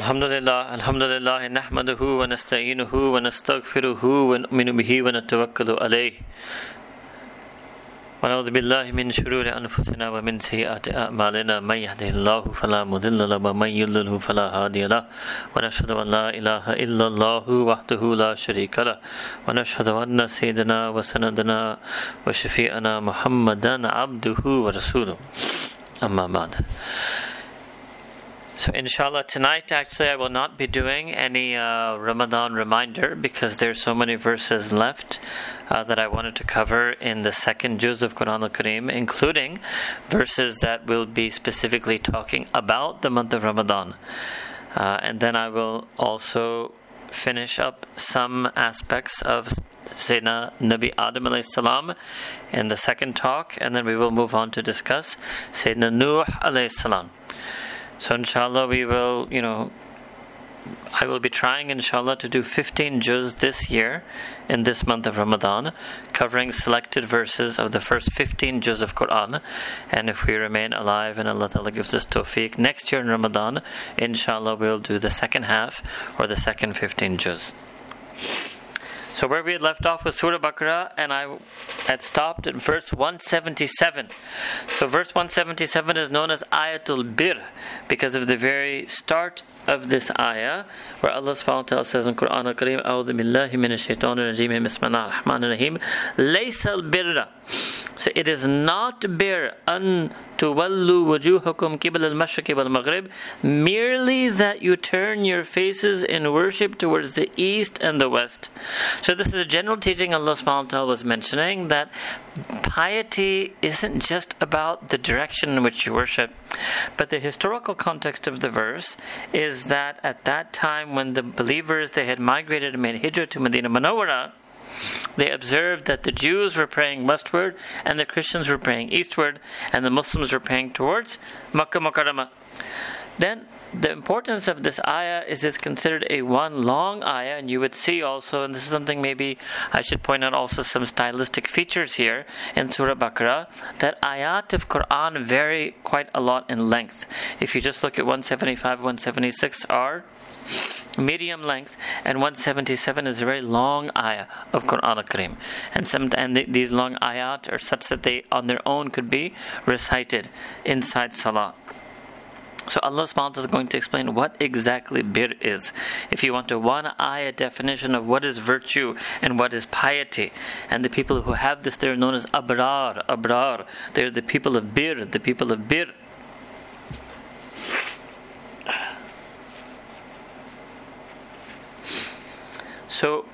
الحمد لله الحمد لله نحمده ونستعينه ونستغفره ونؤمن به ونتوكل عليه ونعوذ بالله من شرور أنفسنا ومن سيئات أعمالنا من يهده الله فلا مضل له ومن يضلله فلا هادي له ونشهد أن لا إله إلا الله وحده لا شريك له ونشهد أن سيدنا وسندنا وشفيعنا محمدا عبده ورسوله أما بعد So, inshallah, tonight actually I will not be doing any uh, Ramadan reminder because there's so many verses left uh, that I wanted to cover in the second juz of Quran al Kareem, including verses that will be specifically talking about the month of Ramadan. Uh, and then I will also finish up some aspects of Sayyidina Nabi Adam alayhi salam in the second talk, and then we will move on to discuss Sayyidina Nuh alayhi salam. So inshallah we will, you know, I will be trying inshallah to do 15 juz this year in this month of Ramadan, covering selected verses of the first 15 juz of Quran. And if we remain alive and Allah Ta'ala gives us tawfiq, next year in Ramadan, inshallah we'll do the second half or the second 15 juz. So where we had left off was Surah Baqarah, and I had stopped at verse 177. So verse 177 is known as Ayatul Bir because of the very start of this ayah, where Allah subhanahu wa ta'ala says in Quran al Kareem, A'udhu billahi minash shaitanir rajim, Bismillah ar-Rahman ar-Rahim, Laysa birra So it is not bir an tuwallu wujuhakum qibla al-mashriq wal maghrib merely that you turn your faces in worship towards the east and the west. So this is a general teaching Allah subhanahu wa ta'ala was mentioning that piety isn't just about the direction in which you worship, but the historical context of the verse is that at that time when the believers they had migrated and made hijrah to Medina Munawwara, they observed that the Jews were praying westward and the Christians were praying eastward and the Muslims were praying towards Makkah Mukarramah. Then the importance of this ayah is it's considered a one long ayah, and you would see also, and this is something maybe I should point out also some stylistic features here in Surah Baqarah, that ayat of Quran vary quite a lot in length. If you just look at 175, 176 are medium length, and 177 is a very long ayah of Quran al-Kareem. And, some, and these long ayat are such that they on their own could be recited inside salah. So Allah subhanahu wa ta'ala is going to explain what exactly bir is. If you want a one ayah definition of what is virtue and what is piety, and the people who have this, they're known as abrar, abrar. They're the people of bir, the people of bir. So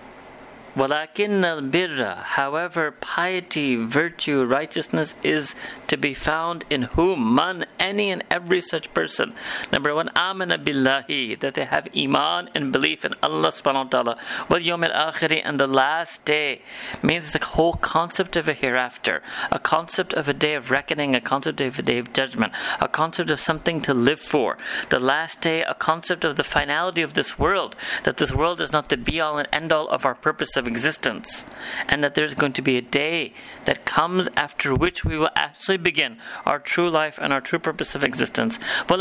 وَلَكِنَّ الْبِرَّ However, piety, virtue, righteousness is to be found in whom? Man, any and every such person. Number one, amana billahi, that they have iman and belief in Allah subhanahu wa ta'ala. Wal yawm al-akhiri, and the last day means the whole concept of a hereafter, a concept of a day of reckoning, a concept of a day of judgment, a concept of something to live for. The last day, a concept of the finality of this world, that this world is not the be all and end all of our purpose of existence, and that there's going to be a day that comes after which we will actually begin our true life and our true purpose of existence.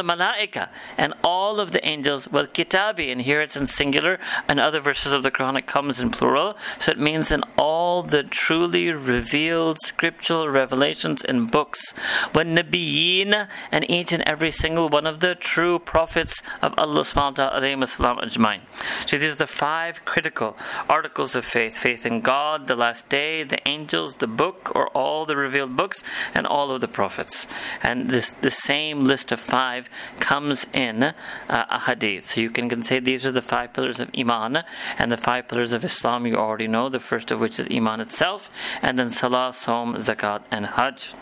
Malaika and all of the angels, wal kitabi, and here it's in singular, and other verses of the Quran it comes in plural, so it means in all the truly revealed scriptural revelations in books. When nabiyyin and each and every single one of the true prophets of Allah subhanahu wa ta'ala So these are the five critical articles of faith faith in God, the last day, the angels, the book, or all the revealed books, and all of the prophets. And this the same list of five comes in uh, a hadith. So you can can say these are the five pillars of Iman, and the five pillars of Islam you already know, the first of which is Iman itself, and then Salah, Som, Zakat, and Hajj.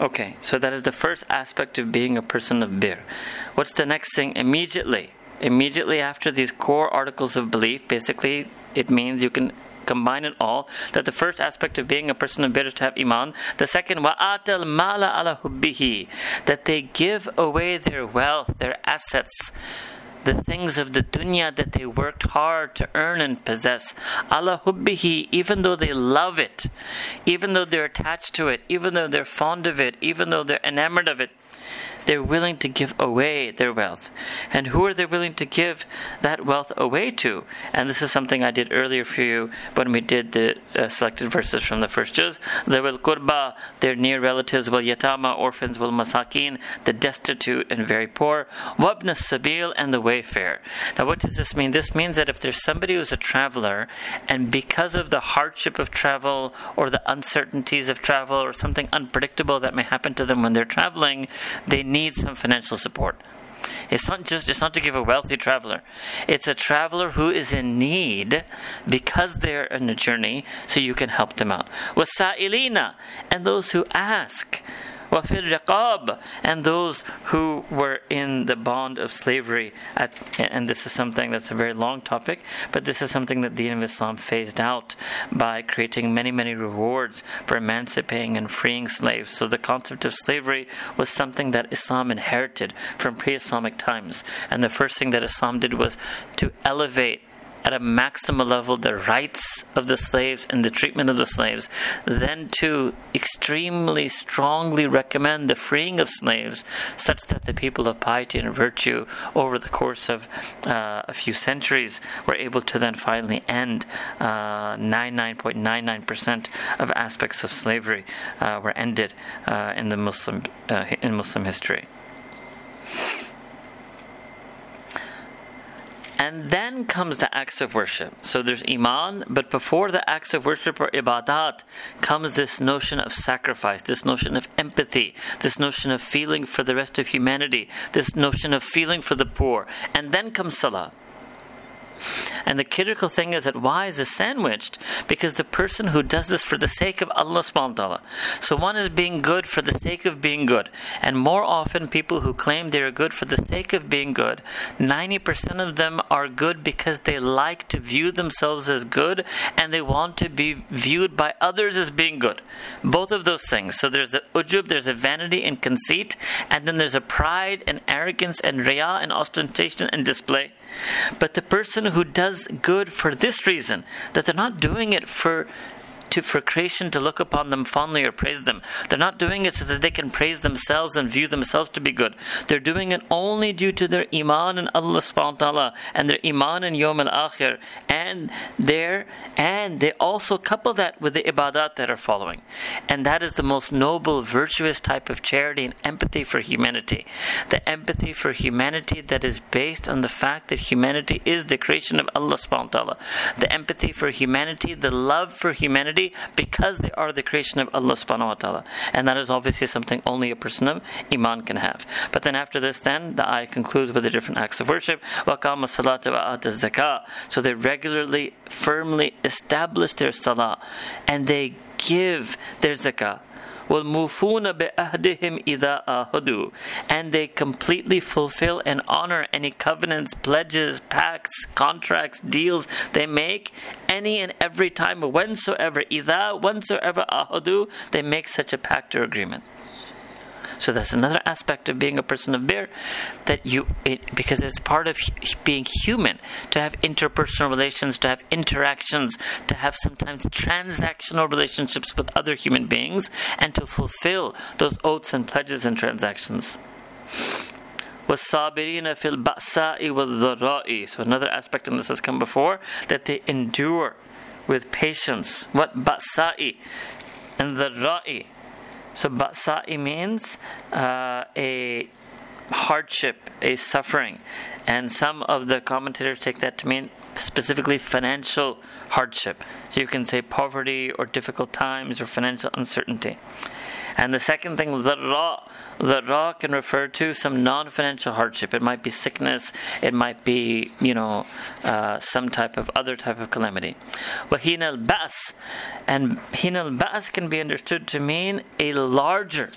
Okay, so that is the first aspect of being a person of bir. What's the next thing immediately? Immediately after these core articles of belief, basically it means you can combine it all. That the first aspect of being a person of bir is to have iman. The second, wa'atal mala ala hubbihi, that they give away their wealth, their assets, the things of the dunya that they worked hard to earn and possess. Allah hubbihi, even though they love it, even though they're attached to it, even though they're fond of it, even though they're enamored of it, they're willing to give away their wealth. And who are they willing to give that wealth away to? And this is something I did earlier for you when we did the uh, selected verses from the first juz. The will kurba, their near relatives, will yatama, orphans, will masakin, the destitute and very poor, wabna sabil, and the wayfarer. Now, what does this mean? This means that if there's somebody who's a traveler, and because of the hardship of travel or the uncertainties of travel or something unpredictable that may happen to them when they're traveling, they need some financial support. It's not just it's not to give a wealthy traveler. It's a traveler who is in need because they're in a journey, so you can help them out. Wasa'ilina and those who ask. وَفِي الرِّقَابِ and those who were in the bond of slavery. At, and this is something that's a very long topic, but this is something that the Deen of Islam phased out by creating many, many rewards for emancipating and freeing slaves. So the concept of slavery was something that Islam inherited from pre-Islamic times. And the first thing that Islam did was to elevate at a maximum level the rights of the slaves and the treatment of the slaves, then to extremely strongly recommend the freeing of slaves, such that the people of piety and virtue, over the course of uh, a few centuries, were able to then finally end uh, 99.99% of aspects of slavery uh, were ended uh, in the Muslim uh, in Muslim history. And then comes the acts of worship. So there's Iman, but before the acts of worship or ibadat comes this notion of sacrifice, this notion of empathy, this notion of feeling for the rest of humanity, this notion of feeling for the poor. And then comes Salah. And the critical thing is that why is it sandwiched? Because the person who does this for the sake of Allah subhanahu wa ta'ala. So one is being good for the sake of being good. And more often people who claim they are good for the sake of being good, 90% of them are good because they like to view themselves as good and they want to be viewed by others as being good. Both of those things. So there's the ujub, there's a vanity and conceit, and then there's a pride and arrogance and riyah and ostentation and display. But the person who does good for this reason, that they're not doing it for to, for creation to look upon them fondly or praise them. They're not doing it so that they can praise themselves and view themselves to be good. They're doing it only due to their iman in Allah subhanahu wa ta'ala and their iman in Yawm al Akhir. And their and they also couple that with the ibadat that are following. And that is the most noble, virtuous type of charity and empathy for humanity. The empathy for humanity that is based on the fact that humanity is the creation of Allah subhanahu wa ta'ala. The empathy for humanity, the love for humanity because they are the creation of Allah subhanahu wa ta'ala. And that is obviously something only a person of Iman can have. But then after this, then the ayah concludes with the different acts of worship. وَقَامَ الصَّلَاةَ وَآتَ الزَّكَاةَ So they regularly, firmly establish their salah and they give their zakah. وَالْمُوفُونَ بِأَهْدِهِمْ إِذَا أَهُدُوا And they completely fulfill and honor any covenants, pledges, pacts, contracts, deals they make any and every time, whensoever, إِذَا, whensoever أَهُدُوا, they make such a pact or agreement. So that's another aspect of being a person of bir, that you it, because it's part of being human to have interpersonal relations, to have interactions, to have sometimes transactional relationships with other human beings, and to fulfill those oaths and pledges and transactions. So another aspect, and this has come before, that they endure with patience. What basa'i and the ra'i so basa'i means uh, a hardship, a suffering, and some of the commentators take that to mean specifically financial hardship. So you can say poverty or difficult times or financial uncertainty. And the second thing, the ra, the ra can refer to some non-financial hardship. It might be sickness. It might be, you know, uh, some type of other type of calamity. Wahin al bas, and hin al bas can be understood to mean a larger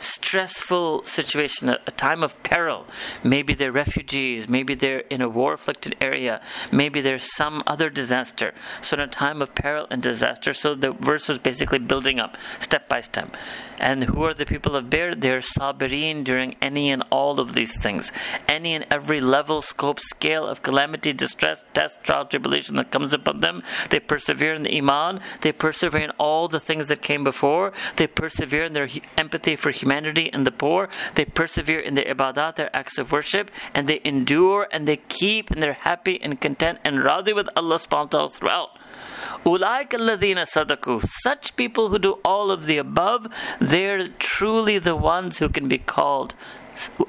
stressful situation, a, time of peril. Maybe they're refugees, maybe they're in a war afflicted area, maybe there's some other disaster. So, in a time of peril and disaster, so the verse is basically building up step by step. And who are the people of Bir? They're sabirin during any and all of these things. Any and every level, scope, scale of calamity, distress, test, trial, tribulation that comes upon them. They persevere in the Iman. They persevere in all the things that came before. They persevere in their empathy for humanity humanity and the poor. They persevere in their ibadat, their acts of worship, and they endure and they keep and they're happy and content and radi with Allah subhanahu wa ta'ala throughout. Ulaik sadaku. Such people who do all of the above, they're truly the ones who can be called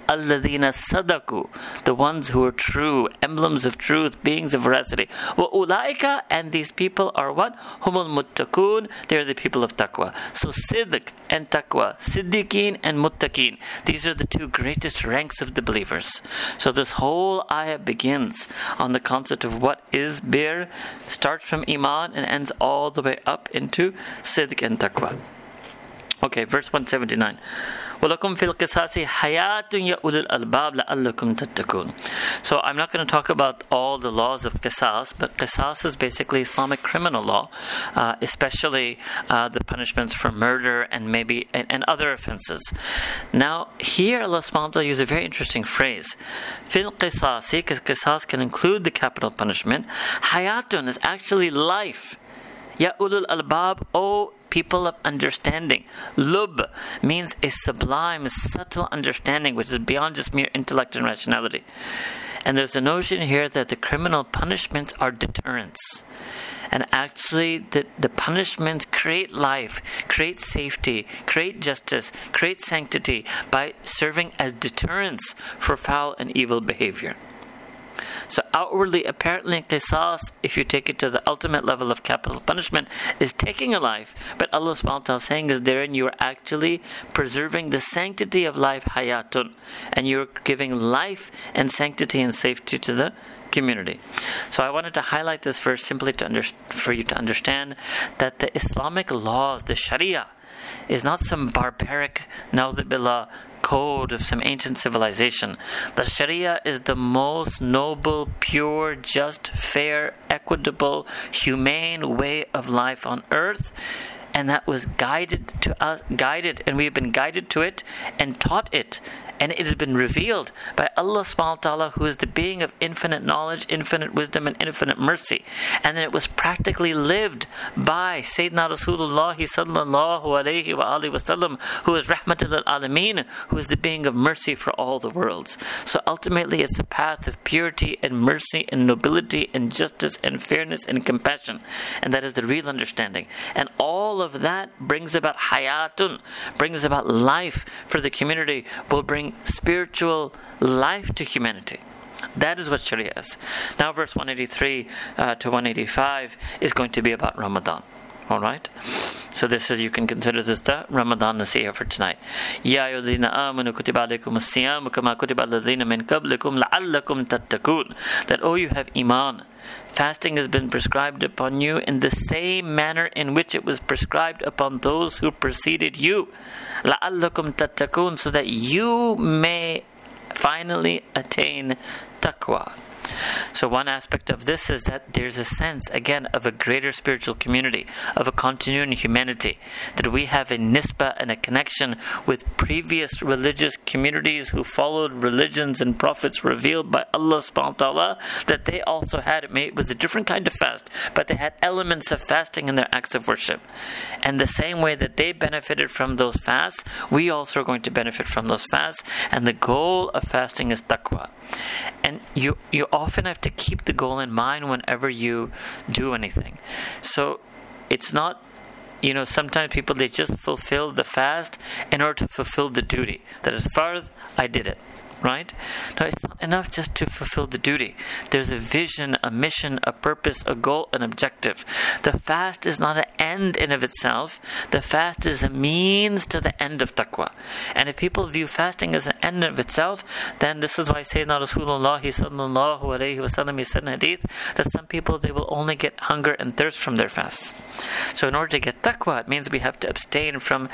Alladina sadaku, the ones who are true, emblems of truth, beings of veracity. Wa ulaika, and these people are what? Humul muttaqun, they're the people of taqwa. So sidq and taqwa, siddiqeen and muttaqeen, these are the two greatest ranks of the believers. So this whole ayah begins on the concept of what is bir, starts from iman and ends all the way up into sidq and taqwa. Okay, verse 179. وَلَكُمْ فِي الْقِسَاسِ حَيَاةٌ يَا الْأَلْبَابِ لَعَلَّكُمْ تَتَّقُونَ So I'm not going to talk about all the laws of qisas, but qisas is basically Islamic criminal law, uh, especially uh, the punishments for murder and maybe and, and other offenses. Now, here Allah subhanahu uses a very interesting phrase. فِي because Qisas can include the capital punishment. Hayatun is actually life. Ya ulul albab, O people of understanding. Lub means a sublime, subtle understanding which is beyond just mere intellect and rationality. And there's a notion here that the criminal punishments are deterrents. And actually, the, the punishments create life, create safety, create justice, create sanctity by serving as deterrents for foul and evil behavior. So outwardly, apparently, qisas, if you take it to the ultimate level of capital punishment, is taking a life. But Allah subhanahu wa ta'ala is saying is therein you are actually preserving the sanctity of life, hayatun. And you're giving life and sanctity and safety to the community. So I wanted to highlight this verse simply to under, for you to understand that the Islamic laws, the Sharia, is not some barbaric, billah code of some ancient civilization. The Sharia is the most noble, pure, just, fair, equitable, humane way of life on earth and that was guided to us guided and we have been guided to it and taught it and it has been revealed by Allah subhanahu wa ta'ala, who is the being of infinite knowledge, infinite wisdom, and infinite mercy. And then it was practically lived by Sayyidina Rasulullah sallallahu alayhi wa who is rahmatul alameen, who is the being of mercy for all the worlds. So ultimately, it's a path of purity and mercy and nobility and justice and fairness and compassion. And that is the real understanding. And all of that brings about hayatun, brings about life for the community, will bring bring spiritual life to humanity. That is what Sharia is. Now, verse 183 uh, to 185 is going to be about Ramadan. All right. So this is you can consider this the Ramadan Nasiyah for tonight. Ya yudina amanu kutiba alaykum as-siyam kama kutiba alladhina min qablikum la'allakum tattaqun. That oh you have iman. Fasting has been prescribed upon you in the same manner in which it was prescribed upon those who preceded you. La'allakum tattaqun so that you may finally attain taqwa. So, one aspect of this is that there's a sense, again, of a greater spiritual community, of a continuing humanity, that we have a nisba and a connection with previous religious communities who followed religions and prophets revealed by Allah subhanahu wa ta'ala, that they also had, it was a different kind of fast, but they had elements of fasting in their acts of worship. And the same way that they benefited from those fasts, we also are going to benefit from those fasts. And the goal of fasting is taqwa. And you, you often have to keep the goal in mind whenever you do anything. So it's not you know sometimes people they just fulfill the fast in order to fulfill the duty that as far as i did it right? Now, it's not enough just to fulfill the duty. There's a vision, a mission, a purpose, a goal, an objective. The fast is not an end in of itself. The fast is a means to the end of taqwa. And if people view fasting as an end in of itself, then this is why Sayyidina Rasulullah sallallahu alayhi wasallam said in hadith that some people they will only get hunger and thirst from their fasts. So in order to get taqwa, it means we have to abstain from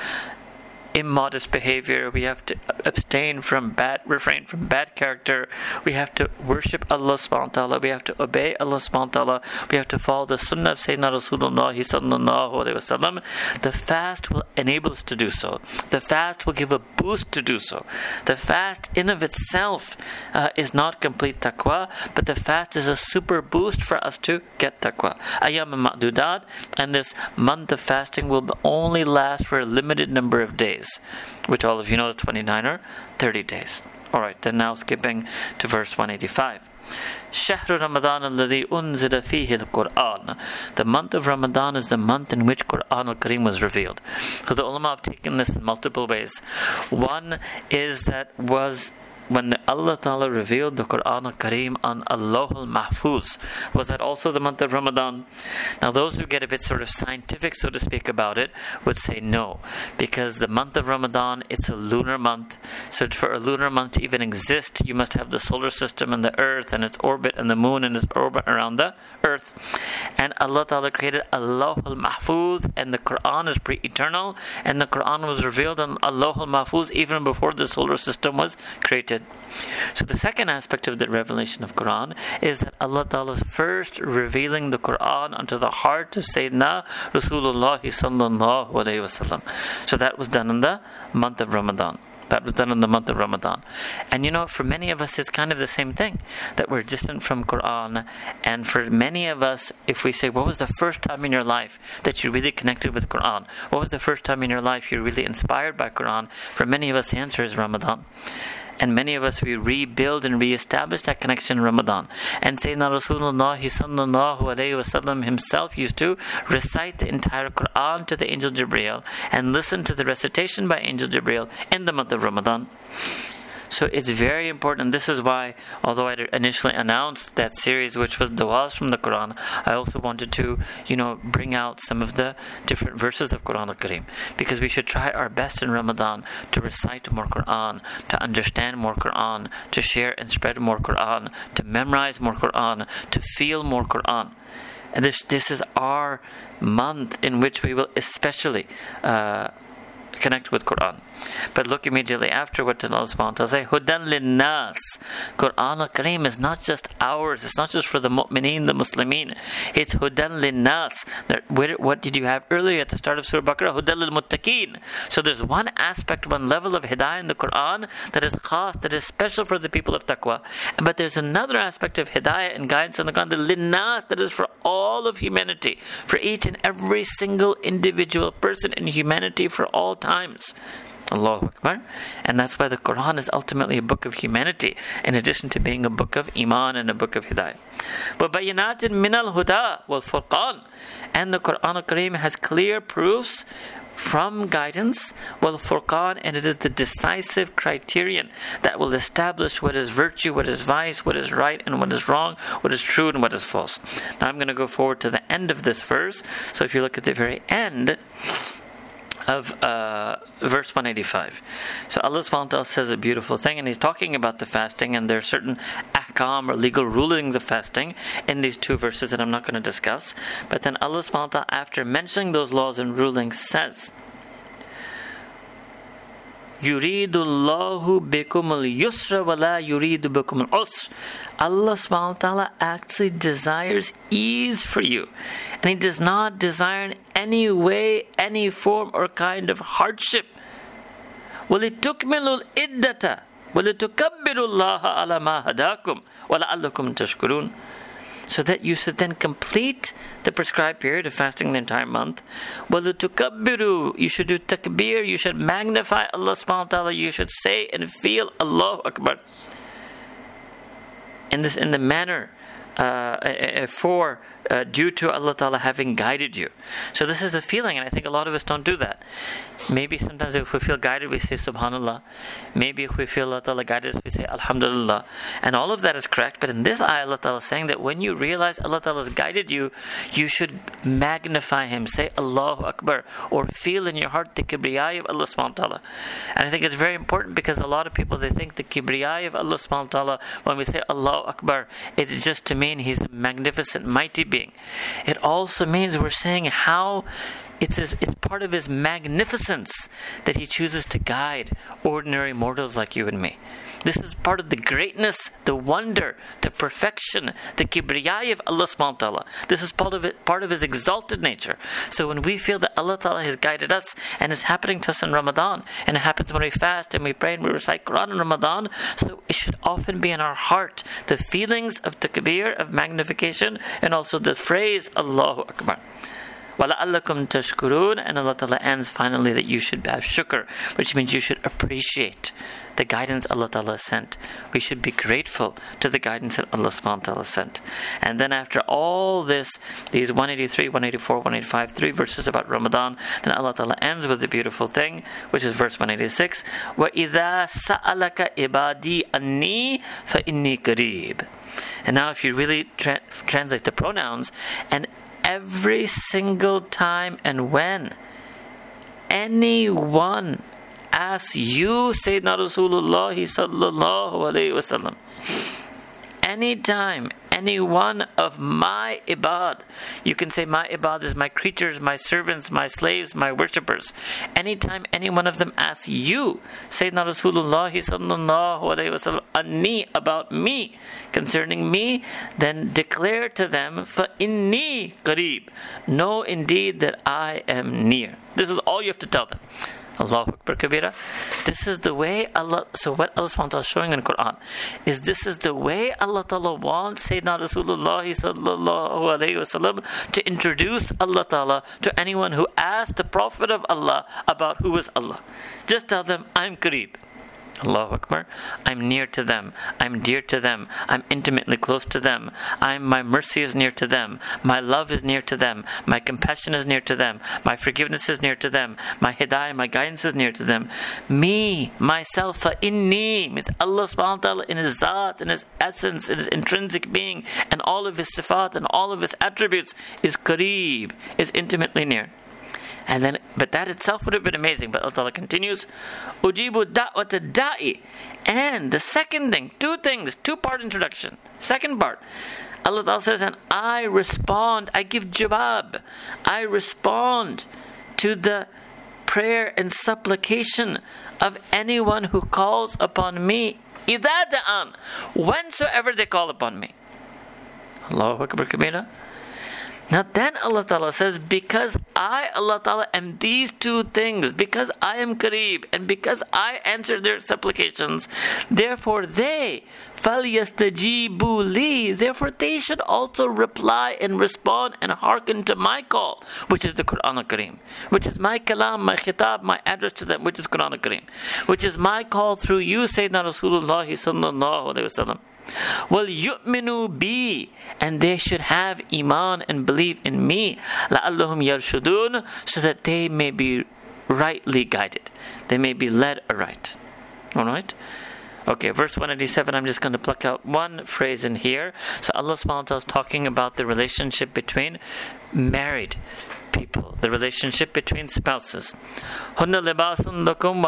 immodest behavior. We have to abstain from bad, refrain from bad character. We have to worship Allah subhanahu wa ta'ala. We have to obey Allah subhanahu wa ta'ala. We have to follow the sunnah of Sayyidina Rasulullah sallallahu alayhi wasallam. The fast will enable us to do so. The fast will give a boost to do so. The fast in of itself uh, is not complete taqwa, but the fast is a super boost for us to get taqwa. Ayam ma'dudat, and this month of fasting will only last for a limited number of days days, which all of you know is 29 or 30 days. All right, then now skipping to verse 185. شهر رمضان الذي أنزل فيه القرآن The month of Ramadan is the month in which Quran al-Karim was revealed. So the ulama have taken this in multiple ways. One is that was when Allah Ta'ala revealed the Quran al-Kareem on al-Lawh al-Mahfuz. Was that also the month of Ramadan? Now those who get a bit sort of scientific, so to speak, about it would say no. Because the month of Ramadan, it's a lunar month. So for a lunar month to even exist, you must have the solar system and the earth and its orbit and the moon and its orbit around the earth. And Allah Ta'ala created al-Lawh al-Mahfuz and the Quran is pre-eternal and the Quran was revealed on al-Lawh al-Mahfuz even before the solar system was created. So the second aspect of the revelation of Quran is that Allah Ta'ala is first revealing the Quran unto the heart of Sayyidina Rasulullah sallallahu alayhi wasallam. So that was done in the month of Ramadan. That was done in the month of Ramadan. And you know, for many of us, it's kind of the same thing that we're distant from Quran. And for many of us, if we say, What was the first time in your life that you really connected with Quran? What was the first time in your life you really inspired by Quran? For many of us, the answer is Ramadan and many of us we rebuild and re-establish that connection in Ramadan. And Sayyidina Rasulullah sallallahu alayhi wasallam himself used to recite the entire Quran to the angel Jibreel and listen to the recitation by angel Jibreel in the month of Ramadan. So it's very important. This is why, although I initially announced that series, which was du'as from the Quran, I also wanted to, you know, bring out some of the different verses of Quran al-Karim. Because we should try our best in Ramadan to recite more Quran, to understand more Quran, to share and spread more Quran, to memorize more Quran, to feel more Quran. And this, this is our month in which we will especially uh, connect with Quran. But look immediately after what Allah subhanahu wa ta'ala say, Hudan linnas. Quran al-Kareem is not just ours, it's not just for the mu'mineen, the Muslimin. It's Hudan linnas. What did you have earlier at the start of Surah Baqarah? Hudan lil muttaqeen. So there's one aspect, one level of hidayah in the Quran that is khas, that is special for the people of taqwa. But there's another aspect of hidayah and guidance in the Quran, the linnas, that is for all of humanity, for each and every single individual person in humanity for all times. Allahu Akbar. And that's why the Quran is ultimately a book of humanity, in addition to being a book of Iman and a book of Hidayah. وَبَيِّنَاتٍ مِنَ الْهُدَى وَالْفُرْقَانِ And the Quran al-Kareem has clear proofs from guidance, well, Furqan, and it is the decisive criterion that will establish what is virtue, what is vice, what is right and what is wrong, what is true and what is false. Now I'm going to go forward to the end of this verse. So if you look at the very end, of uh, verse 185. So Allah subhanahu wa says a beautiful thing, and He's talking about the fasting, and there are certain ahkam or legal rulings of fasting in these two verses that I'm not going to discuss. But then Allah subhanahu wa after mentioning those laws and rulings, says, يريد الله بكم اليسر ولا يريد بكم العسر Allah subhanahu wa ta'ala actually desires ease for you and he does not desire in any way any form or kind of hardship ولتكملوا العدة ولتكبروا الله على ما هداكم ولعلكم تشكرون so that you should then complete the prescribed period of fasting the entire month. وَلُتُكَبِّرُوا You should do takbir, you should magnify Allah subhanahu wa ta'ala, you should say and feel Allah Akbar. In this in the manner uh, for uh, due to Allah Ta'ala having guided you. So this is the feeling, and I think a lot of us don't do that. Maybe sometimes if we feel guided, we say Subhanallah. Maybe if we feel Allah Ta'ala guided us, we say Alhamdulillah. And all of that is correct, but in this ayah, Allah Ta'ala is saying that when you realize Allah Ta'ala has guided you, you should magnify Him, say Allahu Akbar, or feel in your heart the kibriyai of Allah subhanahu wa ta'ala. And I think it's very important because a lot of people, they think the kibriyai of Allah subhanahu wa ta'ala, when we say Allahu Akbar, it's just to mean He's a magnificent, mighty being. It also means we're saying how it's, his, it's part of his magnificence that he chooses to guide ordinary mortals like you and me. This is part of the greatness, the wonder, the perfection, the kibriyai of Allah subhanahu wa ta'ala. This is part of it, part of his exalted nature. So when we feel that Allah ta'ala has guided us and it's happening to us in Ramadan, and it happens when we fast and we pray and we recite Quran in Ramadan, so it should often be in our heart the feelings of takbir, of magnification, and also the phrase Allahu Akbar. وَلَعَلَّكُمْ تَشْكُرُونَ And Allah Ta'ala ends finally that you should have shukr, which means you should appreciate the guidance Allah Ta'ala sent. We should be grateful to the guidance that Allah subhanahu wa ta'ala sent. And then after all this, these 183, 184, 185, three verses about Ramadan, then Allah Ta'ala ends with the beautiful thing, which is verse 186, وَإِذَا سَأَلَكَ إِبَادِي أَنِّي فَإِنِّي قَرِيبٌ And now if you really tra- translate the pronouns, and every single time and when anyone asks you, Sayyidina Rasulullah sallallahu alayhi wasallam, anytime any one of my ibad, you can say my ibad is my creatures, my servants, my slaves, my worshippers. Anytime any one of them asks you, Sayyidina Rasulullah sallallahu alayhi wasallam, anni about me, concerning me, then declare to them, fa inni qareeb. Know indeed that I am near. This is all you have to tell them. Allahu Akbar Kabira. This is the way Allah. So what Allah SWT is showing in Quran is this is the way Allah Ta'ala wants Sayyidina Rasulullah Sallallahu Alaihi Wasallam to introduce Allah Ta'ala to anyone who asks the Prophet of Allah about who is Allah. Just tell them, I'm Kareeb. Allahu Akbar. I'm near to them. I'm dear to them. I'm intimately close to them. I'm, my mercy is near to them. My love is near to them. My compassion is near to them. My forgiveness is near to them. My hidayah, my guidance is near to them. Me, myself, inni, means Allah subhanahu wa ta'ala in His zat, in His essence, in His intrinsic being, and all of His sifat and all of His attributes is qareeb, is intimately near. And then, but that itself would have been amazing. But Allah continues, Ujibu da'wata da'i. And the second thing, two things, two part introduction. Second part, Allah says, and I respond, I give jawab, I respond to the prayer and supplication of anyone who calls upon me, idada'an, whensoever they call upon me. Allahu Akbar Kabira. Now then Allah Ta'ala says, because I, Allah Ta'ala, am these two things, because I am Kareeb, and because I answer their supplications, therefore they, فَلْيَسْتَجِيبُوا li, therefore they should also reply and respond and hearken to my call, which is the Quran al-Kareem, which is my kalam, my khitab, my address to them, which is Quran al-Kareem, which is my call through you, Sayyidina Rasulullah sallallahu alayhi wa sallam. Well, yu'minu bi, and they should have iman and believe in me, la'allahum yarshudun, so that they may be rightly guided. They may be led aright. All right. Okay, verse 187, I'm just going to pluck out one phrase in here. So Allah subhanahu wa ta'ala is talking about the relationship between married people, the relationship between spouses. Hunna libasun lakum.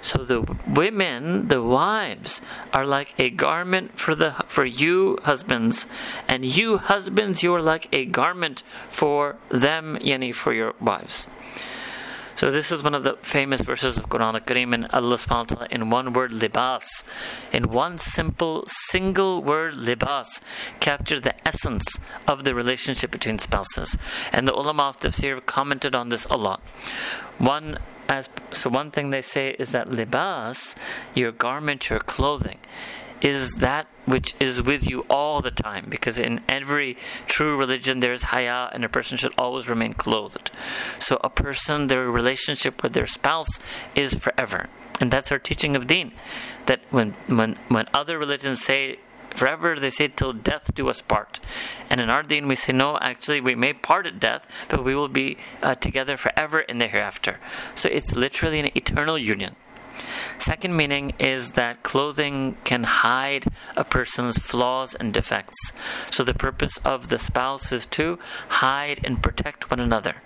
So the women, the wives, are like a garment for the for you husbands, and you husbands, you're like a garment for them, yani for your wives. So this is one of the famous verses of Quran al-Kareem and Allah subhanahu wa ta'ala in one word libas. In one simple single word libas captured the essence of the relationship between spouses. And the ulama of tafsir commented on this a lot. One as so one thing they say is that libas, your garment, your clothing, is that which is with you all the time. Because in every true religion there is haya and a person should always remain clothed. So a person their relationship with their spouse is forever. And that's our teaching of deen. That when when when other religions say forever they say till death do us part and in our deen we say no actually we may part at death but we will be uh, together forever in the hereafter so it's literally an eternal union Second meaning is that clothing can hide a person's flaws and defects. So the purpose of the spouse is to hide and protect one another.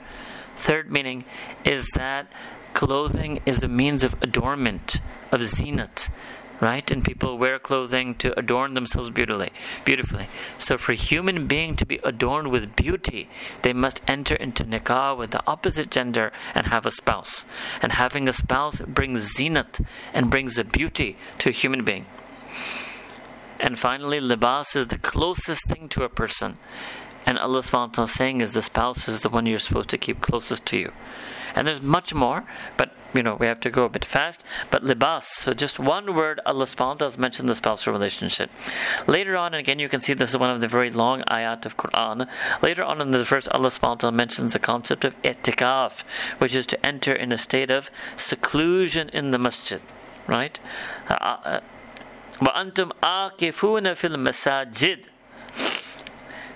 Third meaning is that clothing is a means of adornment, of zinat, right? And people wear clothing to adorn themselves beautifully. Beautifully. So for human being to be adorned with beauty, they must enter into nikah with the opposite gender and have a spouse. And having a spouse brings zinat and brings a beauty to a human being. And finally, libas is the closest thing to a person And Allah subhanahu wa ta'ala saying is the spouse is the one you're supposed to keep closest to you. And there's much more, but you know, we have to go a bit fast. But libas, so just one word, Allah subhanahu wa ta'ala mentioned the spousal relationship. Later on, and again, you can see this is one of the very long ayat of Quran. Later on in the verse, Allah subhanahu wa ta'ala mentions the concept of itikaf, which is to enter in a state of seclusion in the masjid, right? وَأَنْتُمْ آكِفُونَ فِي الْمَسَاجِدِ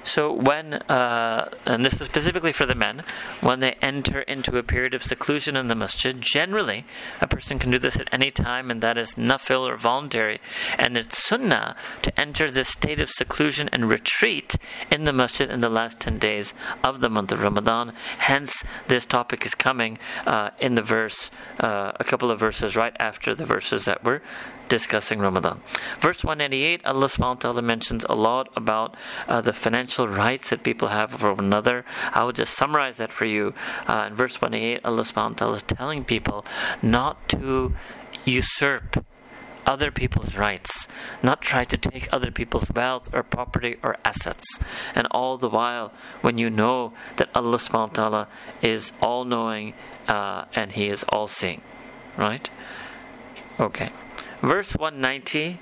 so when, uh, and this is specifically for the men, when they enter into a period of seclusion in the masjid, generally a person can do this at any time, and that is nafil or voluntary. And it's sunnah to enter this state of seclusion and retreat in the masjid in the last 10 days of the month of Ramadan. Hence, this topic is coming uh, in the verse, uh, a couple of verses right after the verses that were discussing Ramadan. Verse 198, Allah subhanahu wa mentions a lot about uh, the financial rights that people have over one another. I will just summarize that for you. Uh, in verse 188, Allah subhanahu wa is telling people not to usurp other people's rights, not try to take other people's wealth or property or assets. And all the while, when you know that Allah subhanahu wa ta'ala is all knowing uh, and He is all seeing. Right? Okay verse 190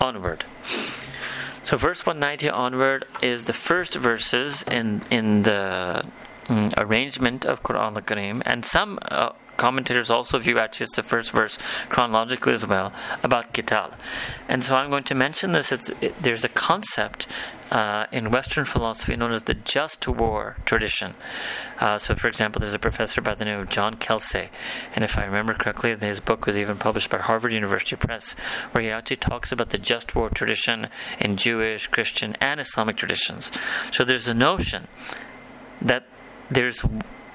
onward. So, verse 190 onward is the first verses in in the mm, arrangement of Quran al-Kareem, and some uh, commentators also view actually it's the first verse chronologically as well about Qital. And so I'm going to mention this. It, there's a concept uh, in Western philosophy known as the just war tradition. Uh, so, for example, there's a professor by the name of John Kelsay, and if I remember correctly, his book was even published by Harvard University Press, where he actually talks about the just war tradition in Jewish, Christian, and Islamic traditions. So, there's a notion that there's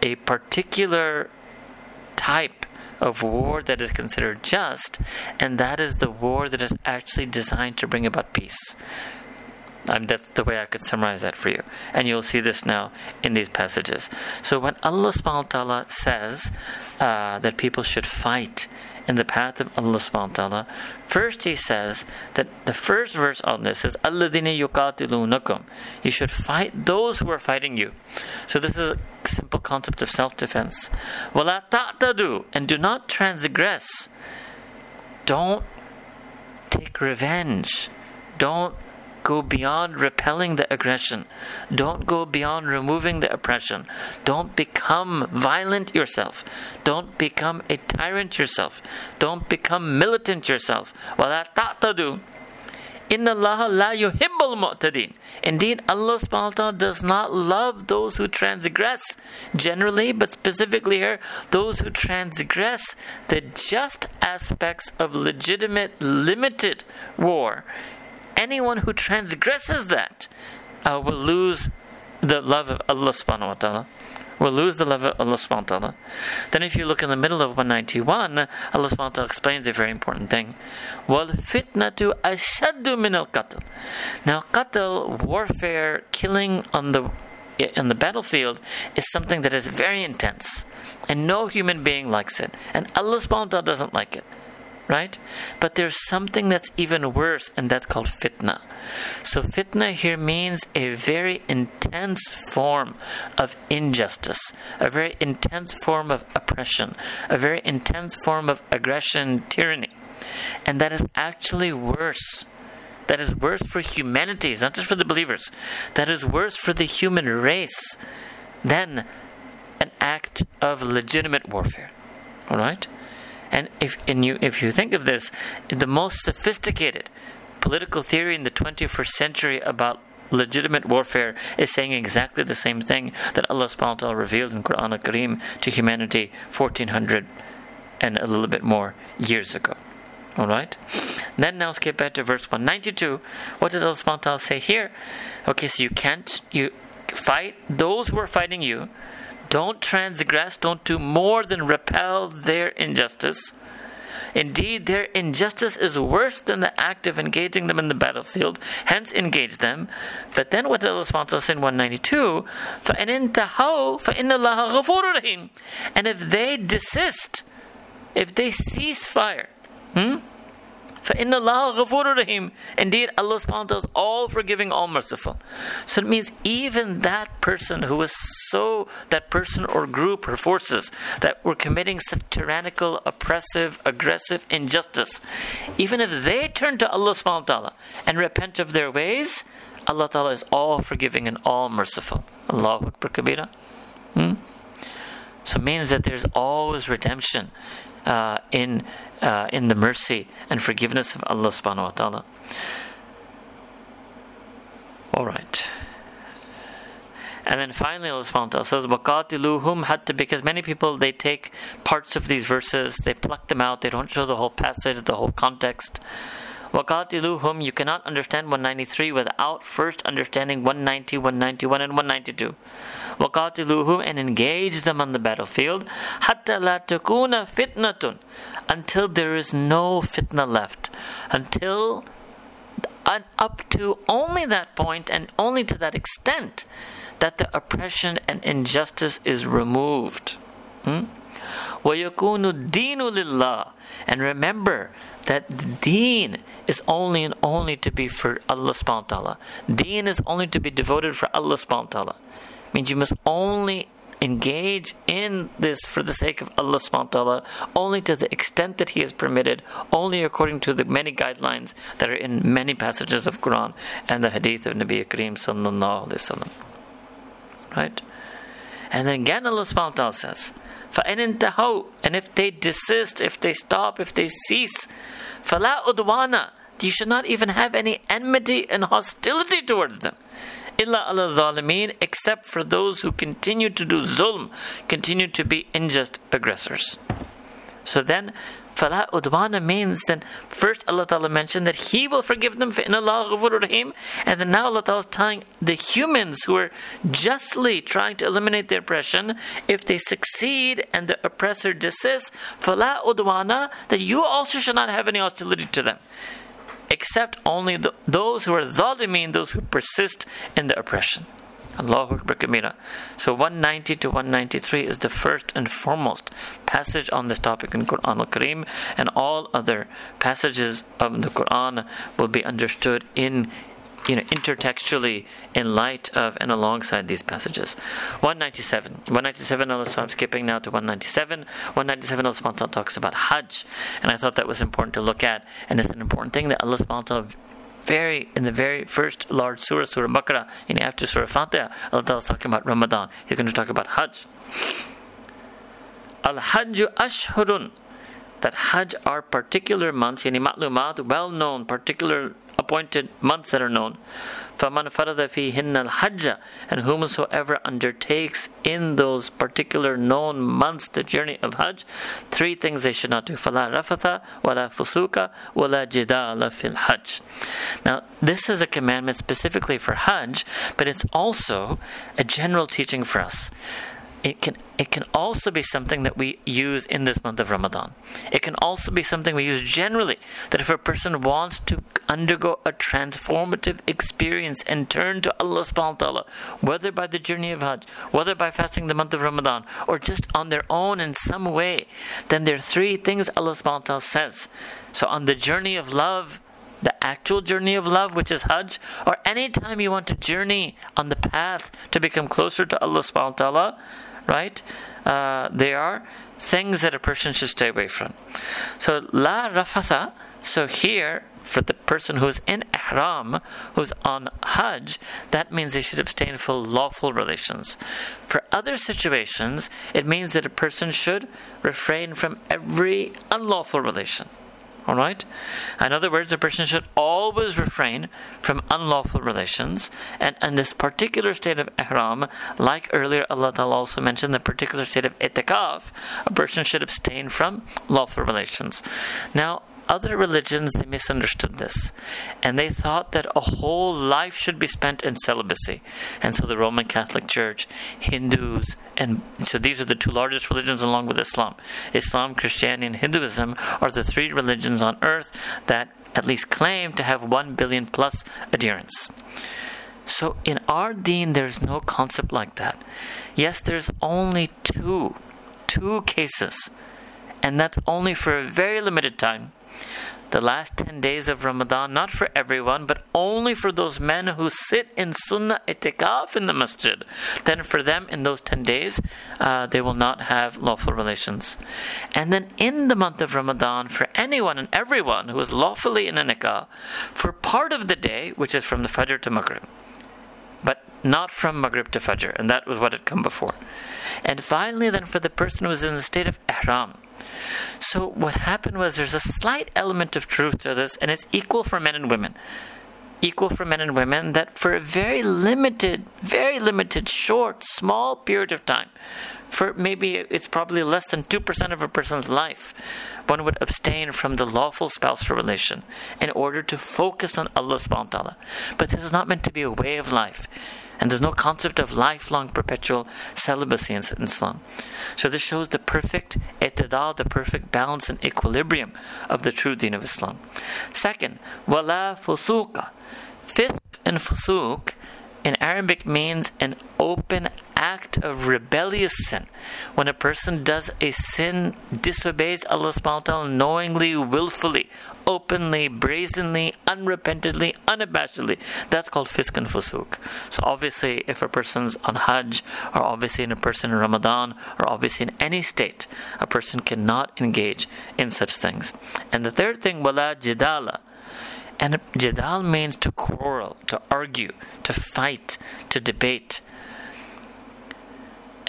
a particular type of war that is considered just, and that is the war that is actually designed to bring about peace. That's the way I could summarize that for you. And you'll see this now in these passages. So when Allah subhanahu wa ta'ala says uh, that people should fight in the path of Allah subhanahu wa ta'ala, first he says that the first verse on this is Alladina yuqatilunakum. You should fight those who are fighting you. So this is a simple concept of self-defense. Wala ta'tadu and do not transgress. Don't take revenge. Don't go beyond repelling the aggression. Don't go beyond removing the oppression. Don't become violent yourself. Don't become a tyrant yourself. Don't become militant yourself. وَلَا تَعْتَدُوا Inna Allah la yuhibbul mu'tadin. Indeed, Allah subhanahu wa ta'ala does not love those who transgress generally, but specifically here, those who transgress the just aspects of legitimate, limited war anyone who transgresses that uh, will lose the love of Allah subhanahu wa ta'ala. Will lose the love of Allah subhanahu wa ta'ala. Then if you look in the middle of 191, Allah subhanahu wa ta'ala explains a very important thing. Wal fitnatu ashaddu min al qatl. Now qatl, warfare, killing on the in the battlefield is something that is very intense. And no human being likes it. And Allah subhanahu wa ta'ala doesn't like it right? But there's something that's even worse, and that's called fitna. So, fitna here means a very intense form of injustice, a very intense form of oppression, a very intense form of aggression, tyranny. And that is actually worse. That is worse for humanity, it's not just for the believers. That is worse for the human race than an act of legitimate warfare. All right? And if and you if you think of this, the most sophisticated political theory in the 21st century about legitimate warfare is saying exactly the same thing that Allah subhanahu wa ta'ala revealed in Quran al-Kareem to humanity 1400 and a little bit more years ago. Alright? Then now skip back to verse 192. What does Allah subhanahu wa ta'ala say here? Okay, so you can't you fight those who are fighting you don't transgress, don't do more than repel their injustice. Indeed, their injustice is worse than the act of engaging them in the battlefield, hence engage them. But then what Allah subhanahu say in 192, فَإِنْ انْتَهَوْا فَإِنَّ اللَّهَ غَفُورٌ رَحِيمٌ And if they desist, if they cease fire, hmm? فَإِنَّ فَإِنَّ اللَّهَ غَفُورٌ رَحِيمٌ Indeed, Allah subhanahu wa ta'ala is all forgiving, all merciful. So it means even that person who was so, that person or group or forces that were committing such tyrannical, oppressive, aggressive injustice, even if they turn to Allah subhanahu wa ta'ala and repent of their ways, Allah ta'ala is all forgiving and all merciful. Allahu Akbar Kabira. Hmm? So it means that there's always redemption uh, in uh, in the mercy and forgiveness of Allah subhanahu wa ta'ala. Alright. And then finally Allah subhanahu wa ta'ala says, وَقَاتِلُوهُمْ hatta because many people they take parts of these verses, they pluck them out, they don't show the whole passage, the whole context. وَقَاتِلُوهُمْ You cannot understand 193 without first understanding 190, 191, and 192. وَقَاتِلُوهُمْ And engage them on the battlefield حَتَّى لَا تَكُونَ فِتْنَةٌ Until there is no fitna left. Until and up to only that point and only to that extent that the oppression and injustice is removed. Hmm? وَيَكُونُ الدِّينُ لِلَّهِ And remember that deen is only and only to be for Allah subhanahu wa ta'ala. Deen is only to be devoted for Allah subhanahu wa ta'ala. Means you must only engage in this for the sake of Allah subhanahu wa ta'ala, only to the extent that He has permitted, only according to the many guidelines that are in many passages of Quran and the hadith of Nabi Kareem sallallahu alayhi wasallam. Right? And then again Allah subhanahu wa ta'ala says, فَإِنْ انْتَهَوْا And if they desist, if they stop, if they cease, فَلَا udwana You should not even have any enmity and hostility towards them. Illa ala zalimeen, except for those who continue to do zulm, continue to be unjust aggressors. So then, Fala udwana means then first Allah Ta'ala mentioned that He will forgive them rahim and then now Allah Ta'ala is telling the humans who are justly trying to eliminate the oppression, if they succeed and the oppressor desists, Fala udwana that you also should not have any hostility to them except only the, those who are zalimin, those who persist in the oppression. Allahu Akbar Kabira. So 190 to 193 is the first and foremost passage on this topic in Quran al-Kareem and all other passages of the Quran will be understood in you know, intertextually in light of and alongside these passages. 197. 197, Allah I'm skipping now to 197. 197, Allah talks about Hajj. And I thought that was important to look at. And it's an important thing that Allah very in the very first large surah, Surah Baqarah, and after Surah Fatiha, Allah is talking about Ramadan. He's going to talk about Hajj. Al Hajj Ashhurun. That Hajj are particular months, yani ma'lumat, well known, particular appointed months that are known. فَمَنْ فَرَضَ فِيهِنَّ الْحَجَّ And whomsoever undertakes in those particular known months the journey of Hajj, three things they should not do. فَلَا رَفَثَ وَلَا فُسُوكَ وَلَا جِدَالَ فِي الْحَجِّ Now, this is a commandment specifically for Hajj, but it's also a general teaching for us it can it can also be something that we use in this month of Ramadan. It can also be something we use generally that if a person wants to undergo a transformative experience and turn to Allah subhanahu wa ta'ala, whether by the journey of Hajj, whether by fasting the month of Ramadan, or just on their own in some way, then there are three things Allah subhanahu wa ta'ala says. So on the journey of love, the actual journey of love, which is Hajj, or any time you want to journey on the path to become closer to Allah subhanahu wa ta'ala, right? Uh, they are things that a person should stay away from. So, la rafatha, so here, for the person who's in ihram, who's on hajj, that means they should abstain from lawful relations. For other situations, it means that a person should refrain from every unlawful relation. All right? In other words, a person should always refrain from unlawful relations. And in this particular state of ihram, like earlier Allah Ta'ala also mentioned, the particular state of itikaf, a person should abstain from lawful relations. Now, other religions they misunderstood this. And they thought that a whole life should be spent in celibacy. And so the roman catholic church hindus and so these are the two largest religions along with islam. Islam christianity and hinduism are the three religions on earth that at least claim to have 1 billion plus adherents. So in our deen there's no concept like that. Yes there's only two two cases. And that's only for a very limited time the last 10 days of Ramadan, not for everyone, but only for those men who sit in sunnah itikaf in the masjid. Then for them, in those 10 days, uh, they will not have lawful relations. And then in the month of Ramadan, for anyone and everyone who is lawfully in a nikah, for part of the day, which is from the Fajr to Maghrib, but not from Maghrib to Fajr, and that was what had come before. And finally, then for the person who is in the state of Ihram, so what happened was there's a slight element of truth to this, and it's equal for men and women. Equal for men and women that for a very limited, very limited, short, small period of time, for maybe it's probably less than 2% of a person's life, one would abstain from the lawful spousal relation in order to focus on Allah subhanahu wa ta'ala. But this is not meant to be a way of life. And there's no concept of lifelong perpetual celibacy in Islam. So this shows the perfect itidal, the perfect balance and equilibrium of the true deen of Islam. Second, wala fusuqa. Fisk and fusuk in Arabic means an open act of rebellious sin. When a person does a sin, disobeys Allah subhanahu wa ta'ala knowingly, willfully, openly, brazenly, unrepentantly, unabashedly. That's called fisk and fusuk. So obviously, if a person's on Hajj, or obviously in a person in Ramadan, or obviously in any state, a person cannot engage in such things. And the third thing, wala jidala. And jidal means to quarrel, to argue, to fight, to debate.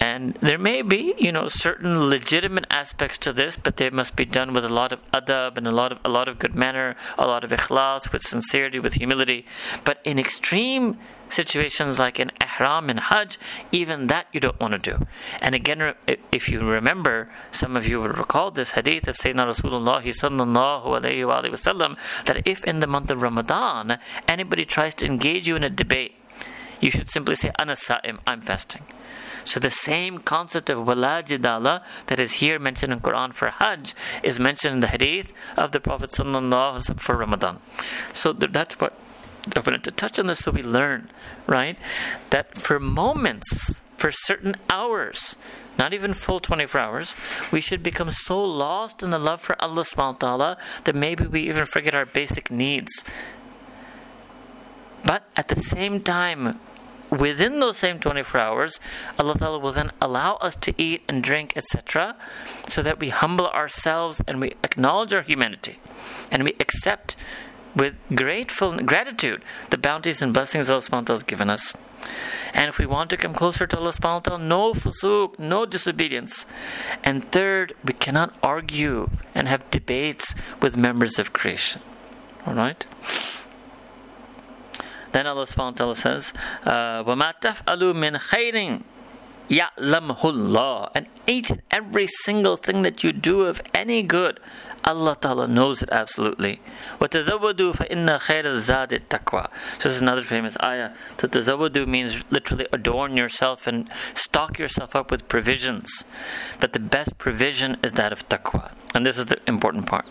And there may be, you know, certain legitimate aspects to this, but they must be done with a lot of adab and a lot of a lot of good manner, a lot of ikhlas, with sincerity, with humility. But in extreme situations like in ihram and hajj, even that you don't want to do. And again, if you remember, some of you will recall this hadith of Sayyidina Rasulullah that if in the month of Ramadan anybody tries to engage you in a debate, you should simply say, Ana sa'im, I'm fasting. So the same concept of wala jidala that is here mentioned in Quran for Hajj is mentioned in the hadith of the Prophet for Ramadan. So that's what I wanted to touch on this so we learn, right? That for moments, for certain hours, not even full 24 hours, we should become so lost in the love for Allah subhanahu wa ta'ala that maybe we even forget our basic needs. But at the same time, within those same 24 hours, Allah Ta'ala will then allow us to eat and drink, etc., so that we humble ourselves and we acknowledge our humanity and we accept with grateful gratitude the bounties and blessings Allah subhanahu wa ta'ala has given us. And if we want to come closer to Allah subhanahu wa ta'ala, no fusuk, no disobedience. And third, we cannot argue and have debates with members of creation. Alright? Then Allah subhanahu wa ta'ala says, وَمَا تَفْعَلُوا مِنْ خَيْرٍ يَعْلَمْهُ And each and every single thing that you do of any good, Allah Ta'ala knows it absolutely. وَتَزَوَّدُوا فَإِنَّ خَيْرَ الزَّادِ التَّقْوَى So this is another famous ayah. To tazawwadu means literally adorn yourself and stock yourself up with provisions. But the best provision is that of taqwa. And this is the important part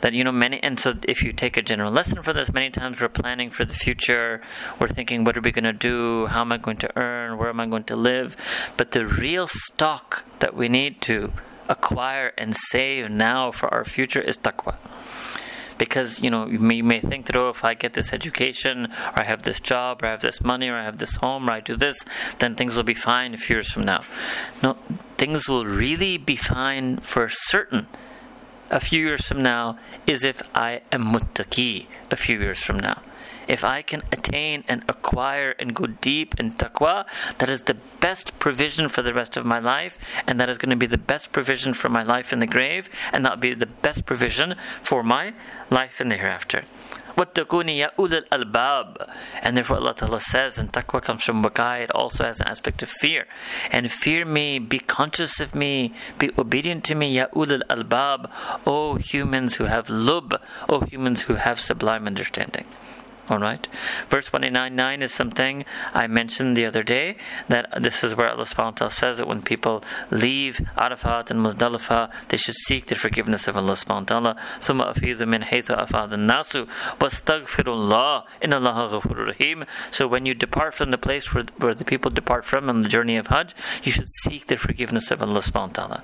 that you know many and so if you take a general lesson for this many times we're planning for the future. We're thinking what are we going to do? How am i going to earn? Where am i going to live? But the real stock that we need to acquire and save now for our future is taqwa. Because you know you may, you may, think that oh if I get this education or I have this job or I have this money or I have this home or I do this then things will be fine a few years from now. No, things will really be fine for certain a few years from now is if I am muttaqi a few years from now. If I can attain and acquire and go deep in taqwa, that is the best provision for the rest of my life, and that is going to be the best provision for my life in the grave, and that will be the best provision for my life in the hereafter. وَاتَّقُونِ يَا أُولَى الْأَلْبَابِ And therefore Allah Ta'ala says, and taqwa comes from waqai, it also has an aspect of fear. And fear me, be conscious of me, be obedient to me, Ya ulul albab, O humans who have lub, O humans who have sublime understanding. All right. Verse 199 is something I mentioned the other day that this is where Allah subhanahu wa ta'ala says that when people leave Arafat and Muzdalifah, they should seek the forgiveness of Allah subhanahu wa ta'ala. ثم أفيذ من حيث أفاض الناس واستغفر الله إن الله غفور رحيم. So when you depart from the place where, where the people depart from on the journey of Hajj, you should seek the forgiveness of Allah subhanahu wa ta'ala.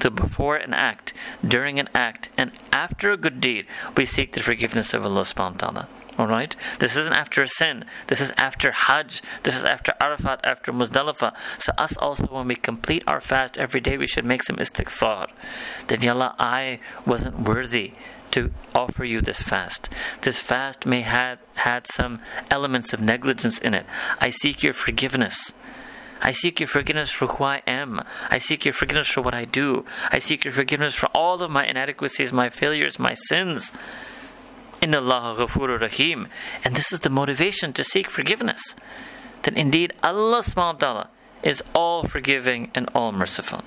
So before an act, during an act, and after a good deed, we seek the forgiveness of Allah subhanahu wa ta'ala. All right? This isn't after a sin. This is after Hajj. This is after Arafat, after Muzdalifah. So, us also, when we complete our fast every day, we should make some istighfar. That, Ya Allah, I wasn't worthy to offer you this fast. This fast may have had some elements of negligence in it. I seek your forgiveness. I seek your forgiveness for who I am. I seek your forgiveness for what I do. I seek your forgiveness for all of my inadequacies, my failures, my sins. Inna Allah Ghafurur Rahim. And this is the motivation to seek forgiveness. That indeed Allah subhanahu wa ta'ala is all forgiving and all merciful.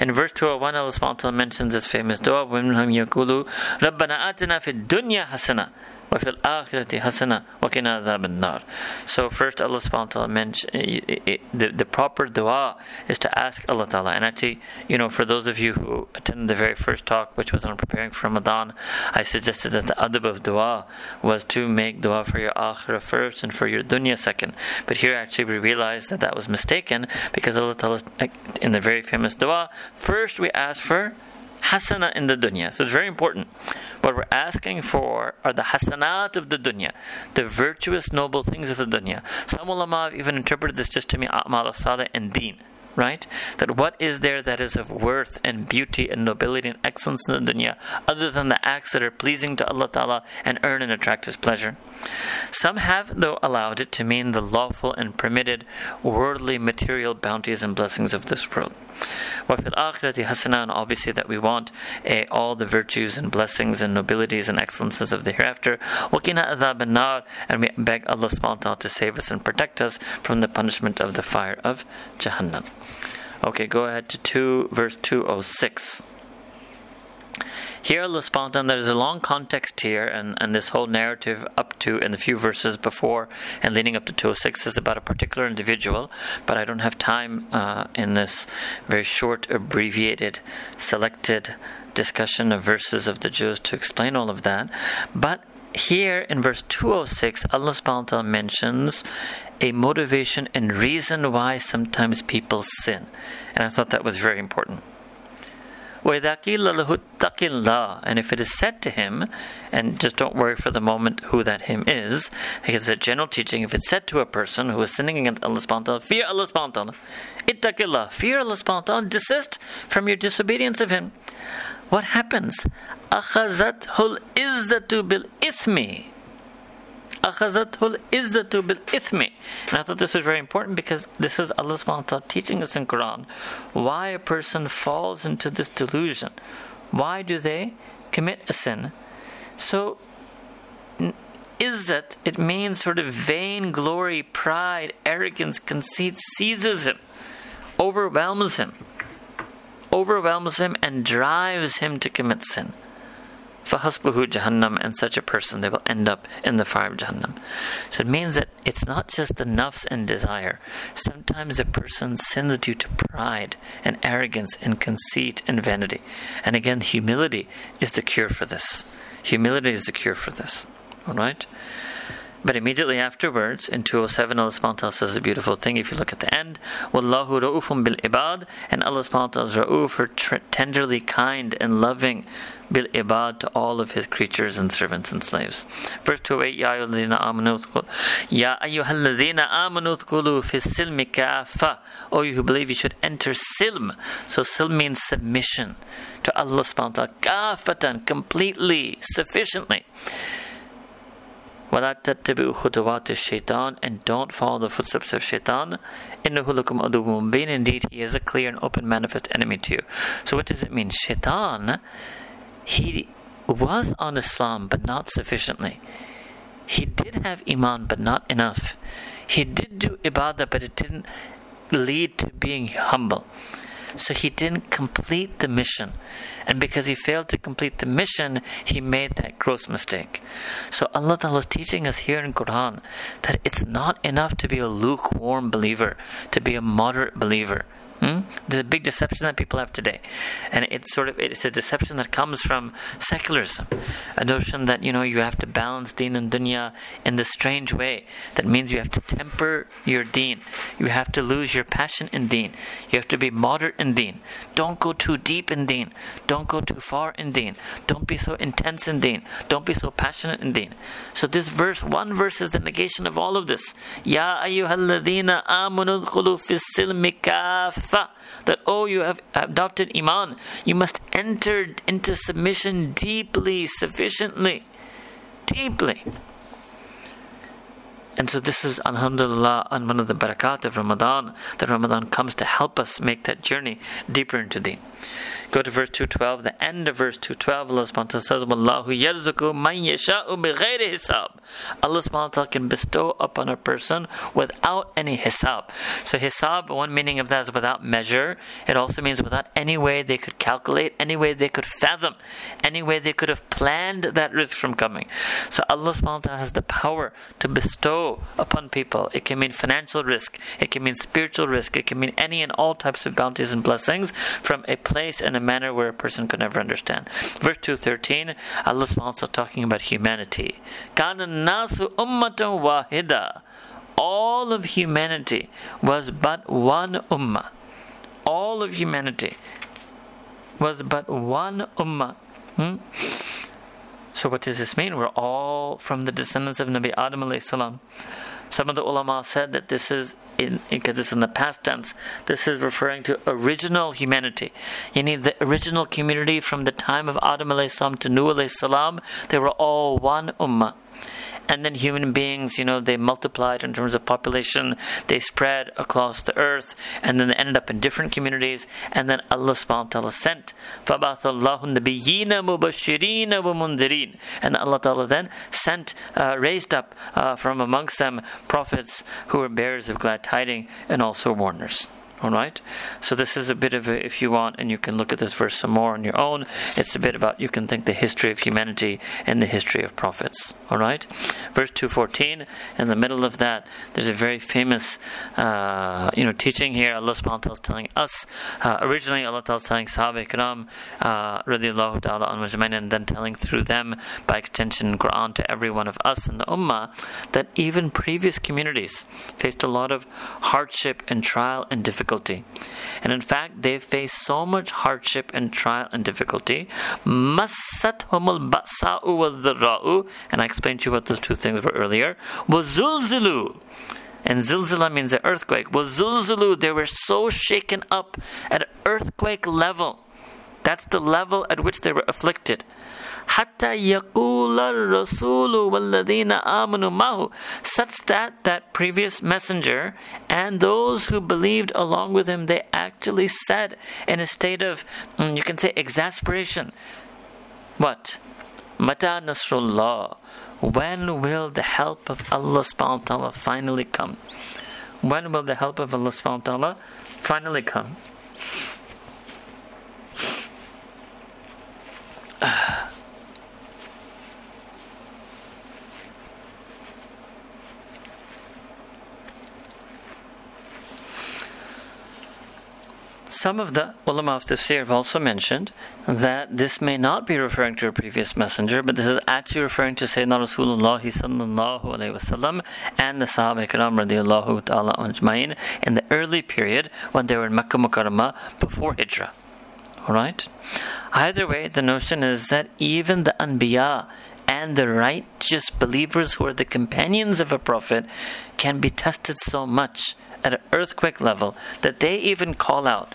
In verse 201, Allah subhanahu wa ta'ala mentions this famous dua, وَمِنْهُمْ يَقُولُ رَبَّنَا آتِنَا فِي الدُّنْيا حَسَنَةً وفي الآخرة حسنة وقنا عذاب النار. So first Allah subhanahu wa ta'ala mentioned the, the proper dua is to ask Allah ta'ala. And actually, you know, for those of you who attended the very first talk, which was on preparing for Ramadan, I suggested that the adab of dua was to make dua for your akhirah first and for your dunya second. But here actually we realized that that was mistaken because Allah ta'ala, in the very famous dua, first we ask for hasana in the dunya. So it's very important. What we're asking for are the hasanat of the dunya, the virtuous, noble things of the dunya. Some ulama have even interpreted this just to mean a'mal salih and deen right? That what is there that is of worth and beauty and nobility and excellence in the dunya other than the acts that are pleasing to Allah Ta'ala and earn and attract His pleasure? Some have, though, allowed it to mean the lawful and permitted worldly material bounties and blessings of this world. وفي الآخرة حسنة and obviously that we want uh, all the virtues and blessings and nobilities and excellences of the hereafter وقنا عذاب النار and we beg Allah subhanahu wa ta'ala to save us and protect us from the punishment of the fire of Jahannam. Okay, go ahead to 2 verse 206. Here, subhanahu there's a long context here, and, and this whole narrative up to in the few verses before and leading up to 206 is about a particular individual, but I don't have time uh, in this very short, abbreviated, selected discussion of verses of the juz to explain all of that. But here in verse 206, Allah subhanahu mentions a motivation and reason why sometimes people sin. And I thought that was very important. And if it is said to him, and just don't worry for the moment who that him is, because it's a general teaching, if it's said to a person who is sinning against Allah subhanahu wa ta'ala, fear Allah subhanahu wa ta'ala, ittaqillah, fear Allah subhanahu wa ta'ala, desist from your disobedience of him. What happens? أخذته العزة بالإثم أخذته العزة بالإثم And I thought this was very important because this is Allah subhanahu wa ta'ala teaching us in Quran why a person falls into this delusion. Why do they commit a sin? So izzat, it means sort of vain glory, pride, arrogance, conceit seizes him, overwhelms him, overwhelms him and drives him to commit sin. فَحَسْبُهُ Jahannam, and such a person, they will end up in the fire of Jahannam. So it means that it's not just the nafs and desire. Sometimes a person sins due to pride and arrogance and conceit and vanity. And again, humility is the cure for this. Humility is the cure for this. All right? But immediately afterwards, in 207, Allah subhanahu says a beautiful thing. If you look at the end, Wallahu ra'ufum bil ibad, and Allah subhanahu is ra'uf, tenderly kind and loving bil ibad to all of his creatures and servants and slaves. Verse 208, Ya ayyuhalladhina amanu Ya ayyuhalladhina amanu thkulu fi silmi kafa. Oh, you who believe you should enter silm. So silm means submission to Allah subhanahu wa ta'ala. Kafatan, completely, sufficiently. وَلَا تَتَّبِعُوا خُطُوَاتِ الشَّيْطَانِ And don't follow the footsteps of shaitan. إِنَّهُ لَكُمْ عَدُوٌّ مُبِينٌ Indeed, he is a clear and open manifest enemy to you. So what does it mean? Shaitan, he was on Islam, but not sufficiently. He did have iman, but not enough. He did do ibadah, but it didn't lead to being humble. So he didn't complete the mission. And because he failed to complete the mission, he made that gross mistake. So Allah Ta'ala is teaching us here in Quran that it's not enough to be a lukewarm believer, to be a moderate believer. Hmm? There's a big deception that people have today, and it's sort of it's a deception that comes from secularism, a notion that you know you have to balance deen and dunya in this strange way. That means you have to temper your deen, you have to lose your passion in deen, you have to be moderate in deen. Don't go too deep in deen, don't go too far in deen, don't be so intense in deen, don't be so passionate in deen. So this verse, one verse, is the negation of all of this. Ya ayyuhalladhina amanu fis silmi that oh you have adopted iman. You must enter into submission deeply sufficiently deeply. And so this is alhamdulillah and one of the barakat of ramadan that ramadan comes to help us make that journey deeper into deen Go to verse 212, the end of verse 212, Allah subhanahu wa ta'ala says, yarzuku man yasha'u bighayri hisab. Allah subhanahu wa ta'ala can bestow upon a person without any hisab. So hisab, one meaning of that is without measure. It also means without any way they could calculate, any way they could fathom, any way they could have planned that rizq from coming. So Allah subhanahu wa ta'ala has the power to bestow upon people. It can mean financial rizq, it can mean spiritual rizq, it can mean any and all types of bounties and blessings from a place and a manner where a person could never understand. Verse 213, Allah is also talking about humanity. All of humanity was but one ummah. All of humanity was but one ummah. Hmm? So what does this mean? We're all from the descendants of Nabi Adam alayhi salam. Some of the ulama said that this is in because it's in the past tense. This is referring to original humanity. You need the original community from the time of Adam salam to Nuh salam. They were all one ummah and then human beings, you know, they multiplied in terms of population, they spread across the earth, and then they ended up in different communities, and then Allah subhanahu wa ta'ala sent فَبَعْثَ اللَّهُ النَّبِيِّينَ مُبَشِّرِينَ وَمُنذِرِينَ and Allah ta'ala then sent, uh, raised up uh, from amongst them prophets who were bearers of glad tidings and also warners. All right. So this is a bit of a, if you want, and you can look at this verse some more on your own. It's a bit about you can think the history of humanity and the history of prophets. All right. Verse two fourteen. In the middle of that, there's a very famous, uh, you know, teaching here. Allah Subhanahu wa Taala is telling us. Uh, originally, Allah Taala is telling Sahaba Ikram, uh, radiallahu ta'ala anhum, and then telling through them by extension Quran to every one of us in the Ummah that even previous communities faced a lot of hardship and trial and difficulty difficulty. And in fact, they face so much hardship and trial and difficulty. Massathumul ba'sa'u wa and I explained to you what those two things were earlier. Wazulzilu. And zilzila means an earthquake. Wazulzilu, they were so shaken up at earthquake level. That's the level at which they were afflicted. Hatta yaqula rasulu walladina amanu mahu, such that that previous messenger and those who believed along with him, they actually said in a state of, mm, you can say, exasperation, what? Mata Nasrullah. When will the help of Allah subhanahu wa ta'ala finally come? When will the help of Allah subhanahu wa ta'ala finally come? Some of the ulama of tafsir have also mentioned that this may not be referring to a previous messenger, but this is actually referring to Sayyidina Rasulullah sallallahu alayhi wasallam and the Sahaba Ikram radiallahu ta'ala in the early period when they were in Makkah Mukarramah before Hijrah. Alright? Either way, the notion is that even the Anbiya and the righteous believers who are the companions of a prophet can be tested so much at an earthquake level that they even call out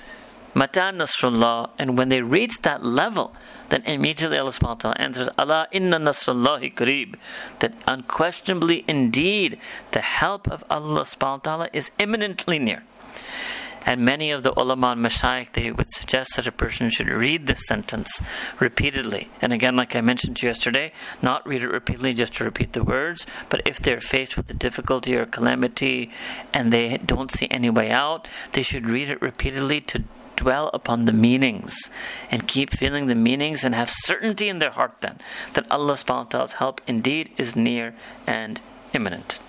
Mata Nasrullah, and when they reach that level, then immediately Allah subhanahu wa ta'ala answers, Allah inna Nasrullahi kareeb. That unquestionably, indeed, the help of Allah subhanahu wa ta'ala is imminently near. And many of the ulama and mashayikh, they would suggest that a person should read this sentence repeatedly. And again, like I mentioned to you yesterday, not read it repeatedly just to repeat the words, but if they're faced with a difficulty or calamity and they don't see any way out, they should read it repeatedly to dwell upon the meanings and keep feeling the meanings and have certainty in their heart then that Allah help indeed is near and imminent.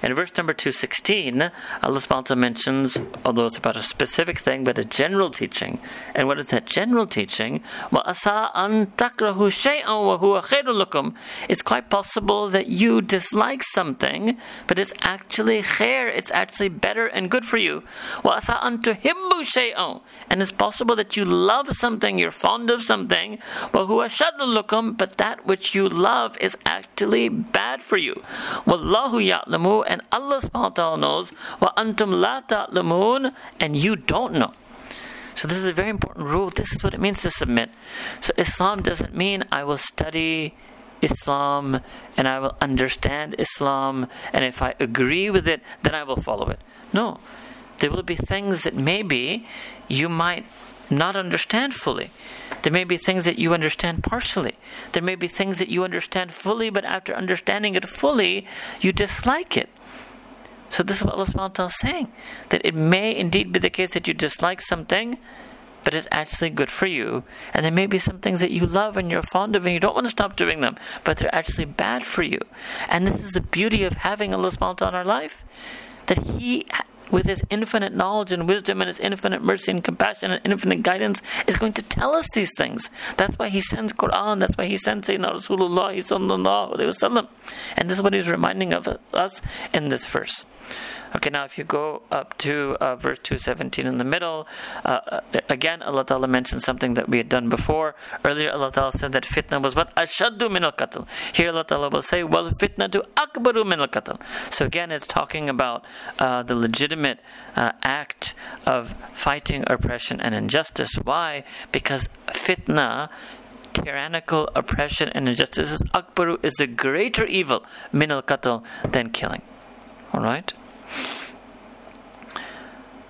In verse number 216, Allah subhanahu mentions, although it's about a specific thing, but a general teaching. And what is that general teaching? It's quite possible that you dislike something, but it's actually khair, it's actually better and good for you. And it's possible that you love something, you're fond of something, but that which you love is actually bad for you. Well, Allahu ya'lamu, and Allah subhanahu wa ta'ala knows, wa antum la ta'lamun, and you don't know. So this is a very important rule. This is what it means to submit. So Islam doesn't mean I will study Islam and I will understand Islam and if I agree with it, then I will follow it. No. There will be things that maybe you might not understand fully. There may be things that you understand partially. There may be things that you understand fully, but after understanding it fully, you dislike it. So this is what Allah subhanahu is saying. That it may indeed be the case that you dislike something, but it's actually good for you. And there may be some things that you love and you're fond of and you don't want to stop doing them, but they're actually bad for you. And this is the beauty of having Allah ta'ala in our life. That He with his infinite knowledge and wisdom and his infinite mercy and compassion and infinite guidance is going to tell us these things. That's why he sends Quran, that's why he sends Sayyidina Rasulullah sallallahu alayhi wasallam. And this is what he's reminding of us in this verse. Okay, now if you go up to uh, verse 217 in the middle, uh, uh, again, Allah Ta'ala mentions something that we had done before. Earlier, Allah Ta'ala said that fitna was what? Ashaddu min al qatl. Here, Allah Ta'ala will say, well, fitna to akbaru min al qatl. So again, it's talking about uh, the legitimate uh, act of fighting oppression and injustice. Why? Because fitna tyrannical oppression and injustice is akbaru is a greater evil min al qatl than killing. All right.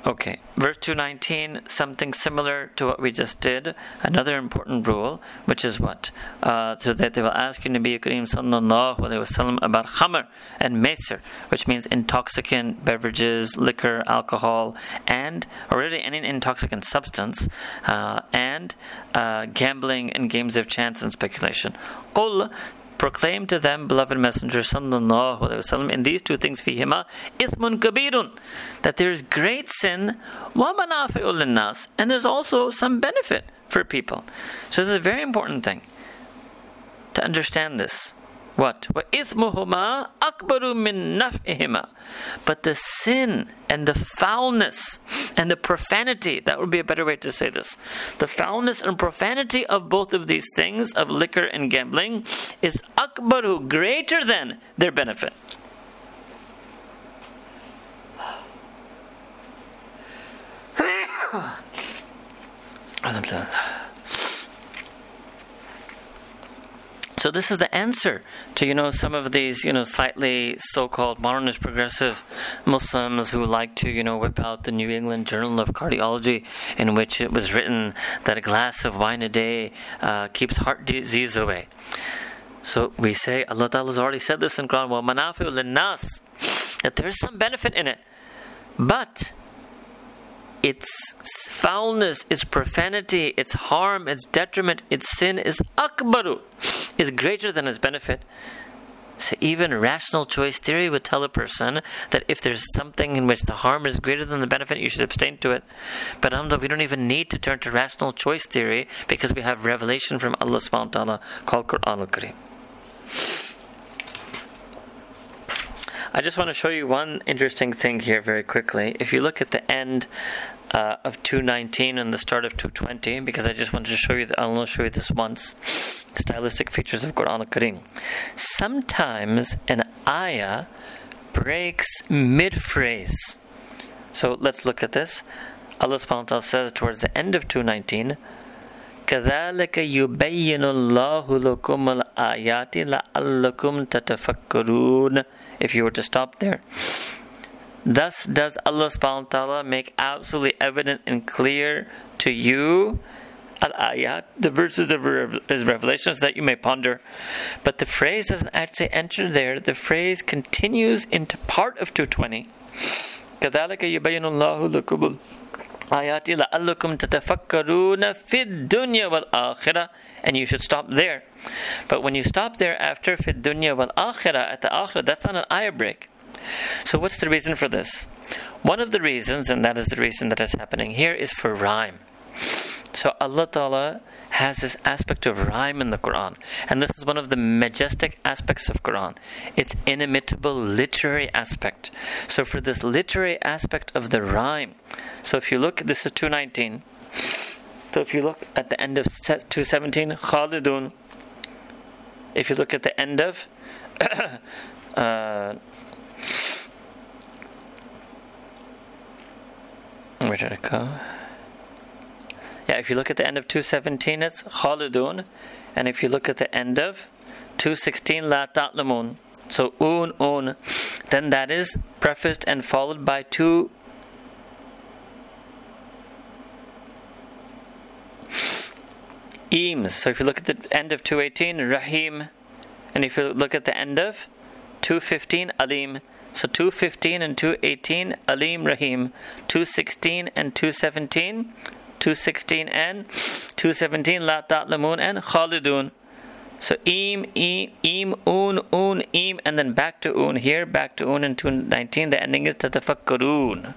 Okay, verse 219, something similar to what we just did. Another important rule, which is what? Uh, so that they will ask you, Nabi Kareem sallallahu alayhi wasallam, about khamr and maisir, which means intoxicant beverages, liquor, alcohol, and, or really any intoxicant substance, uh, and uh, gambling and games of chance and speculation. قل proclaim to them, beloved Messenger sallallahu alaihi wasallam, in these two things, fihima ithmun kabirun, that there is great sin, wa and there's also some benefit for people. So this is a very important thing to understand this What? وَإِثْمُهُمَا أَكْبَرُ مِن نَفْئِهِمَا But the sin and the foulness and the profanity, that would be a better way to say this. The foulness and profanity of both of these things, of liquor and gambling, is akbaru, greater than their benefit. So this is the answer to you know some of these you know slightly so-called modernist progressive Muslims who like to you know whip out the New England Journal of Cardiology, in which it was written that a glass of wine a day uh, keeps heart disease away. So we say Allah Ta'ala has already said this in Quran, "Wa manafi'u linnas," that there is some benefit in it, but its foulness, its profanity, its harm, its detriment, its sin is akbaru, is greater than its benefit. So even rational choice theory would tell a person that if there's something in which the harm is greater than the benefit, you should abstain to it. But alhamdulillah, we don't even need to turn to rational choice theory because we have revelation from Allah subhanahu wa ta'ala called Quran al-Kareem. I just want to show you one interesting thing here very quickly. If you look at the end uh, of 219 and the start of 220, because I just wanted to show you, the, I'll only show you this once, stylistic features of Quran al-Kareem. Sometimes an ayah breaks mid-phrase. So let's look at this. Allah subhanahu wa ta'ala says towards the end of 219, كذلك يبين الله لكم الآيات لعلكم تتفكرون if you were to stop there. Thus does Allah subhanahu wa ta'ala make absolutely evident and clear to you al ayat, the verses of his revelations that you may ponder. But the phrase doesn't actually enter there, the phrase continues into part of 220. كذلك يبين الله لكم ayati la'allakum tatafakkaruna fid dunya wal akhirah. And you should stop there. But when you stop there after fid dunya wal akhirah at the akhirah that's not an ayah break. So what's the reason for this? One of the reasons and that is the reason that is happening here is for rhyme so Allah Ta'ala has this aspect of rhyme in the Quran. And this is one of the majestic aspects of Quran. Its inimitable literary aspect. So for this literary aspect of the rhyme, so if you look, this is 219. So if you look at the end of 217, Khalidun. If you look at the end of uh, where did it go? Yeah, if you look at the end of 217, it's Khalidun. And if you look at the end of 216, La Ta'lamun. So un, un. Then that is prefaced and followed by two eames. So if you look at the end of 218, Rahim. And if you look at the end of 215, Alim. So 215 and 218, Alim Rahim. 216 and 217, 216 and 217 La Ta'lamun and Khalidun. So im, im, im, un, un, im, and then back to un here, back to un in 219. The ending is tatafakkarun.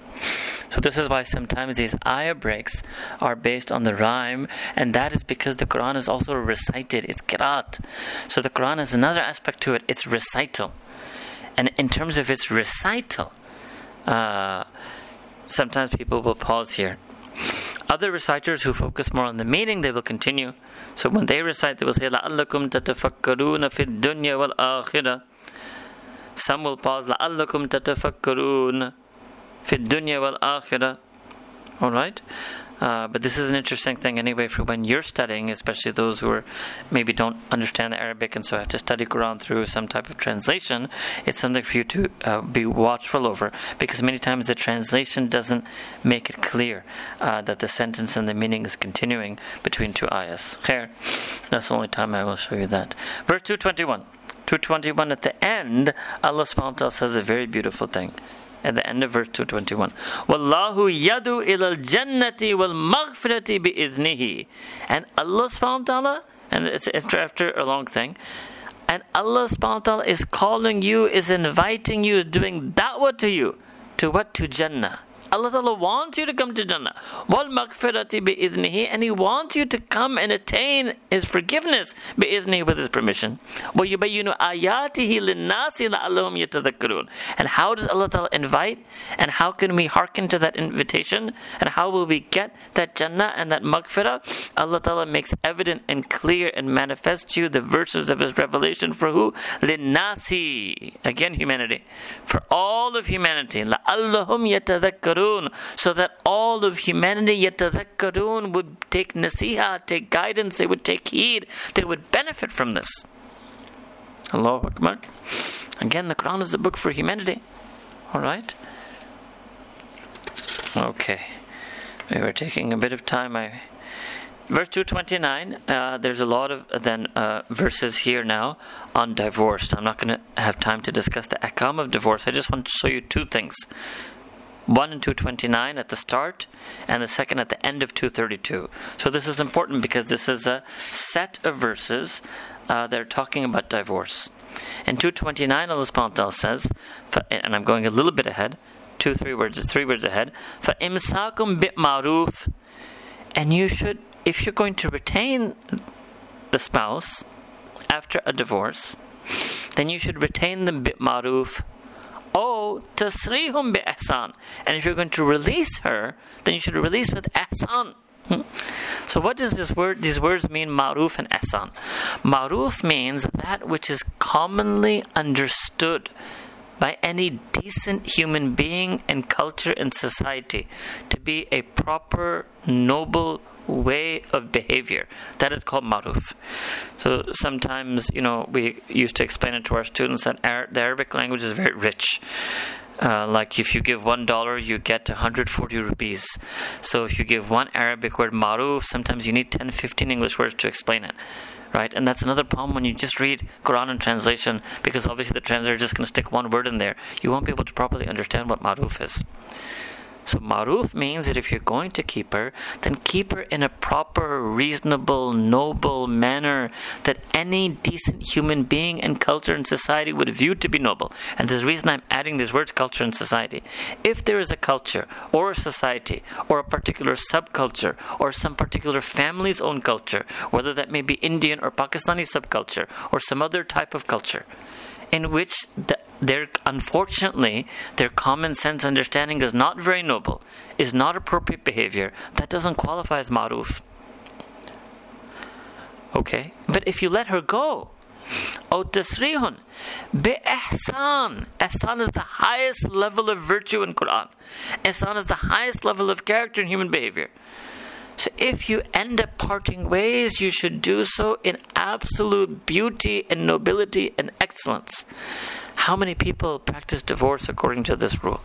So this is why sometimes these ayah breaks are based on the rhyme, and that is because the Quran is also recited. It's kirat. So the Quran has another aspect to it. It's recital, and in terms of its recital, uh, sometimes people will pause here other reciters who focus more on the meaning, they will continue. So when they recite, they will say, لَعَلَّكُمْ تَتَفَكَّرُونَ فِي الدُّنْيَا وَالْآخِرَةِ Some will pause, لَعَلَّكُمْ تَتَفَكَّرُونَ فِي الدُّنْيا وَالْآخِرَةِ Alright? Uh, but this is an interesting thing anyway for when you're studying, especially those who are maybe don't understand Arabic and so have to study Quran through some type of translation. It's something for you to uh, be watchful over because many times the translation doesn't make it clear uh, that the sentence and the meaning is continuing between two ayahs. Khair. That's the only time I will show you that. Verse 221. 221 at the end, Allah subhanahu wa ta'ala says a very beautiful thing at the end of verse 221. Wallahu yadu ilal jannati wal maghfirati bi'idhnihi. And Allah subhanahu wa ta'ala, and it's after a long thing, and Allah subhanahu wa ta'ala is calling you, is inviting you, is doing da'wah to you. To what? To Jannah. Allah Ta'ala wants you to come to Jannah. Wal maghfirati bi'idhnihi. And He wants you to come and attain His forgiveness bi'idhnihi with His permission. Wa yubayyinu ayatihi linnasi la'allahum yatadhakkarun. And how does Allah Ta'ala invite? And how can we hearken to that invitation? And how will we get that Jannah and that maghfirah? Allah Ta'ala makes evident and clear and manifest to you the verses of His revelation for who? Linnasi. Again, humanity. For all of humanity. La'allahum yatadhakkarun so that all of humanity yatadhakkarun would take nasiha, take guidance, they would take heed, they would benefit from this. Allahu Akbar. Again, the Quran is a book for humanity. Alright? Okay. We were taking a bit of time. I verse 229 uh, there's a lot of then uh, verses here now on divorce i'm not going to have time to discuss the ahkam of divorce i just want to show you two things one in 229 at the start, and the second at the end of 232. So this is important because this is a set of verses uh, that are talking about divorce. In 229, Allah subhanahu says, and I'm going a little bit ahead, two, three words, three words ahead, فَإِمْسَاكُمْ bit maruf, and you should, if you're going to retain the spouse after a divorce, then you should retain them bit maruf Oh, tasrihum bi ihsan. And if you're going to release her, then you should release with ihsan. Hmm? So, what does this word? These words mean maruf and ihsan. Maruf means that which is commonly understood by any decent human being in culture and society to be a proper, noble, way of behavior. That is called maruf. So sometimes, you know, we used to explain it to our students that the Arabic language is very rich. Uh, like if you give one dollar, you get 140 rupees. So if you give one Arabic word maruf, sometimes you need 10, 15 English words to explain it. Right, and that's another problem when you just read Quran in translation, because obviously the translator is just going to stick one word in there. You won't be able to properly understand what maruf is. So maruf means that if you're going to keep her, then keep her in a proper, reasonable, noble manner that any decent human being and culture and society would view to be noble. And there's a reason I'm adding these words culture and society. If there is a culture or a society or a particular subculture or some particular family's own culture, whether that may be Indian or Pakistani subculture or some other type of culture, in which the their unfortunately their common sense understanding is not very noble, is not appropriate behavior, that doesn't qualify as maruf. Okay? But if you let her go, أو تسريح بإحسان Ihsan is the highest level of virtue in Quran. Ihsan is the highest level of character in human behavior. So if you end up parting ways, you should do so in absolute beauty and nobility and excellence. How many people practice divorce according to this rule?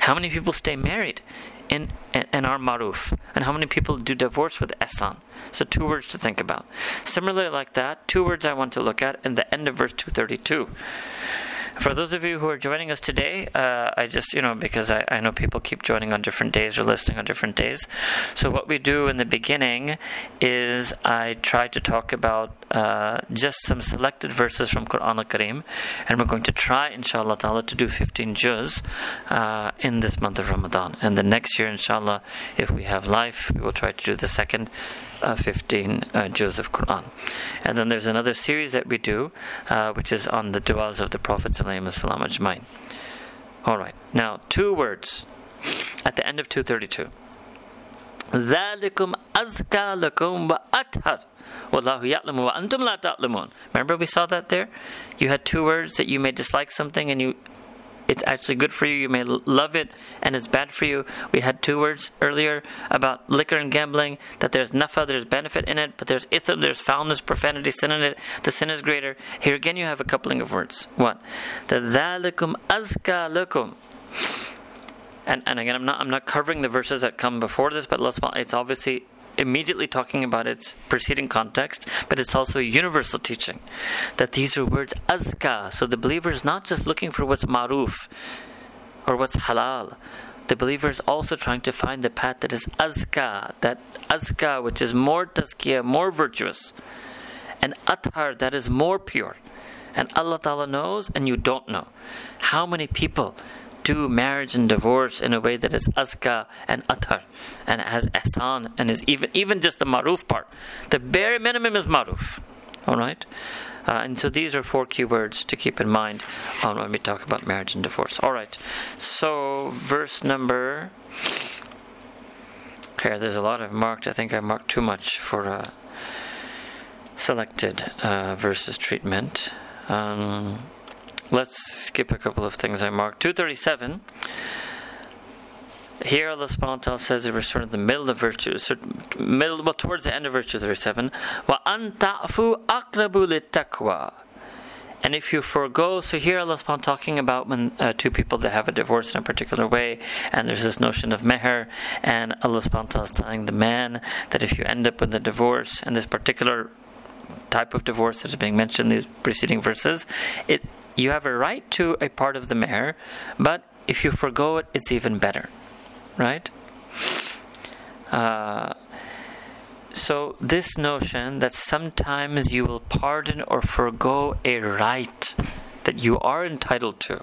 How many people stay married in, in, in our maruf? And how many people do divorce with ihsan? So, two words to think about. Similarly, like that, two words I want to look at in the end of verse 232. For those of you who are joining us today, uh, I just, you know, because I, I know people keep joining on different days or listening on different days. So, what we do in the beginning is I try to talk about uh, just some selected verses from Quran al Kareem, and we're going to try, inshallah ta'ala, to do 15 juz uh, in this month of Ramadan. And the next year, inshallah, if we have life, we will try to do the second uh, 15 uh, juz of Quran. And then there's another series that we do, uh, which is on the du'as of the Prophet Ajmain. All right, now two words at the end of 232. Remember we saw that there? You had two words that you may dislike something and you it's actually good for you. You may love it, and it's bad for you. We had two words earlier about liquor and gambling. That there's nafa, there's benefit in it, but there's ithm, there's foulness, profanity, sin in it. The sin is greater. Here again, you have a coupling of words. What? The dhalikum azka lakum. And, and again, I'm not I'm not covering the verses that come before this, but it's obviously immediately talking about its preceding context, but it's also universal teaching. That these are words azka. So the believer is not just looking for what's maruf or what's halal. The believer is also trying to find the path that is azka, that azka which is more tazkiyah, more virtuous, and athar that is more pure. And Allah Ta'ala knows, and you don't know. How many people do marriage and divorce in a way that is azka and athar and has ihsan and is even even just the maruf part. The bare minimum is maruf. All right. Uh, and so these are four key words to keep in mind when we talk about marriage and divorce. All right. So verse number. Here, there's a lot I've marked. I think I marked too much for uh, selected uh, verses treatment. Um, Let's skip a couple of things I marked. 237. Here Allah subhanahu says it was sort of the middle of virtue, sort of middle well towards the end of virtue, verse. Wa antafu akrabu. And if you forego, so here Allah subhanahu talking about when uh, two people that have a divorce in a particular way, and there's this notion of meher, and Allah subhanahu is telling the man that if you end up with a divorce and this particular type of divorce that is being mentioned in these preceding verses, it you have a right to a part of the meher, but if you forego it, it's even better, right? Uh, so, this notion that sometimes you will pardon or forego a right that you are entitled to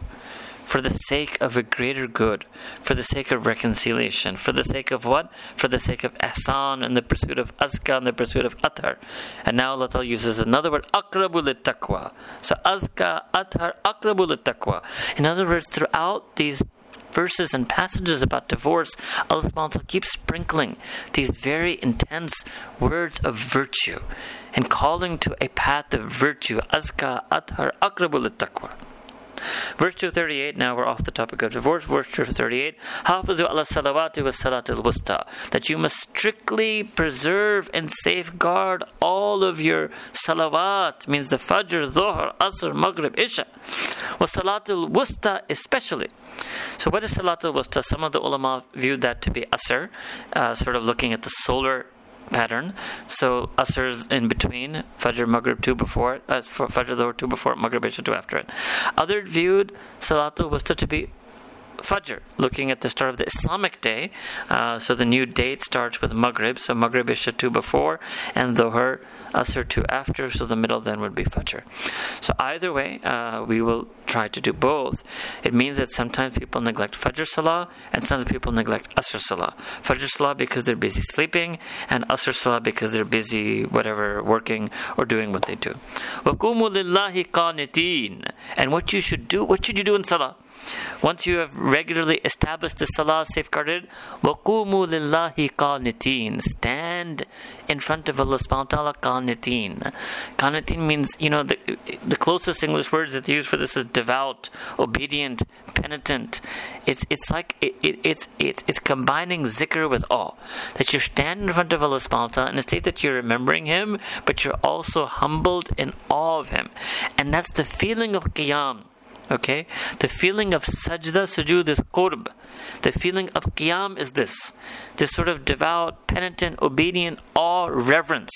for the sake of a greater good, for the sake of reconciliation, for the sake of what? For the sake of ahsan and the pursuit of azka and the pursuit of athar. And now Allah uses another word, akrabu taqwa. So azka, athar, akrabu taqwa. In other words, throughout these verses and passages about divorce, Allah subhanahu keeps sprinkling these very intense words of virtue and calling to a path of virtue. Azka, athar, akrabu taqwa. Verse 238, now we're off the topic of divorce. Verse 238, Hafizu ala salawati wa salatil wusta. That you must strictly preserve and safeguard all of your salawat, means the Fajr, Dhuhr, Asr, Maghrib, Isha. Wa salatil wusta especially. So, what is Salatul Wusta? Some of the ulama viewed that to be Asr, uh, sort of looking at the solar pattern. So Asr's in between, Fajr, Maghrib two before it, uh, Fajr Dhuhr two before it, Maghrib Isha two after it. Other viewed Salatul Wusta to be Fajr, looking at the start of the Islamic day. Uh, so the new date starts with Maghrib. So Maghrib is two before, and Dhuhr, Asr two after. So the middle then would be Fajr. So either way, uh, we will try to do both. It means that sometimes people neglect Fajr Salah, and sometimes people neglect Asr Salah. Fajr Salah because they're busy sleeping, and Asr Salah because they're busy, whatever, working or doing what they do. And what you should do, what should you do in Salah? Once you have regularly established the salah safeguarded, وَقُومُوا لِلَّهِ قَانِتِينَ Stand in front of Allah subhanahu wa ta'ala qanitin. Qanitin means, you know, the, the closest English words that they use for this is devout, obedient, penitent. It's it's like it, it, it's it's it's combining zikr with awe. That you stand in front of Allah subhanahu wa ta'ala in a state that you're remembering Him, but you're also humbled in awe of Him. And that's the feeling of qiyam Okay? The feeling of sajda, sujood is qurb. The feeling of qiyam is this this sort of devout, penitent, obedient awe, reverence.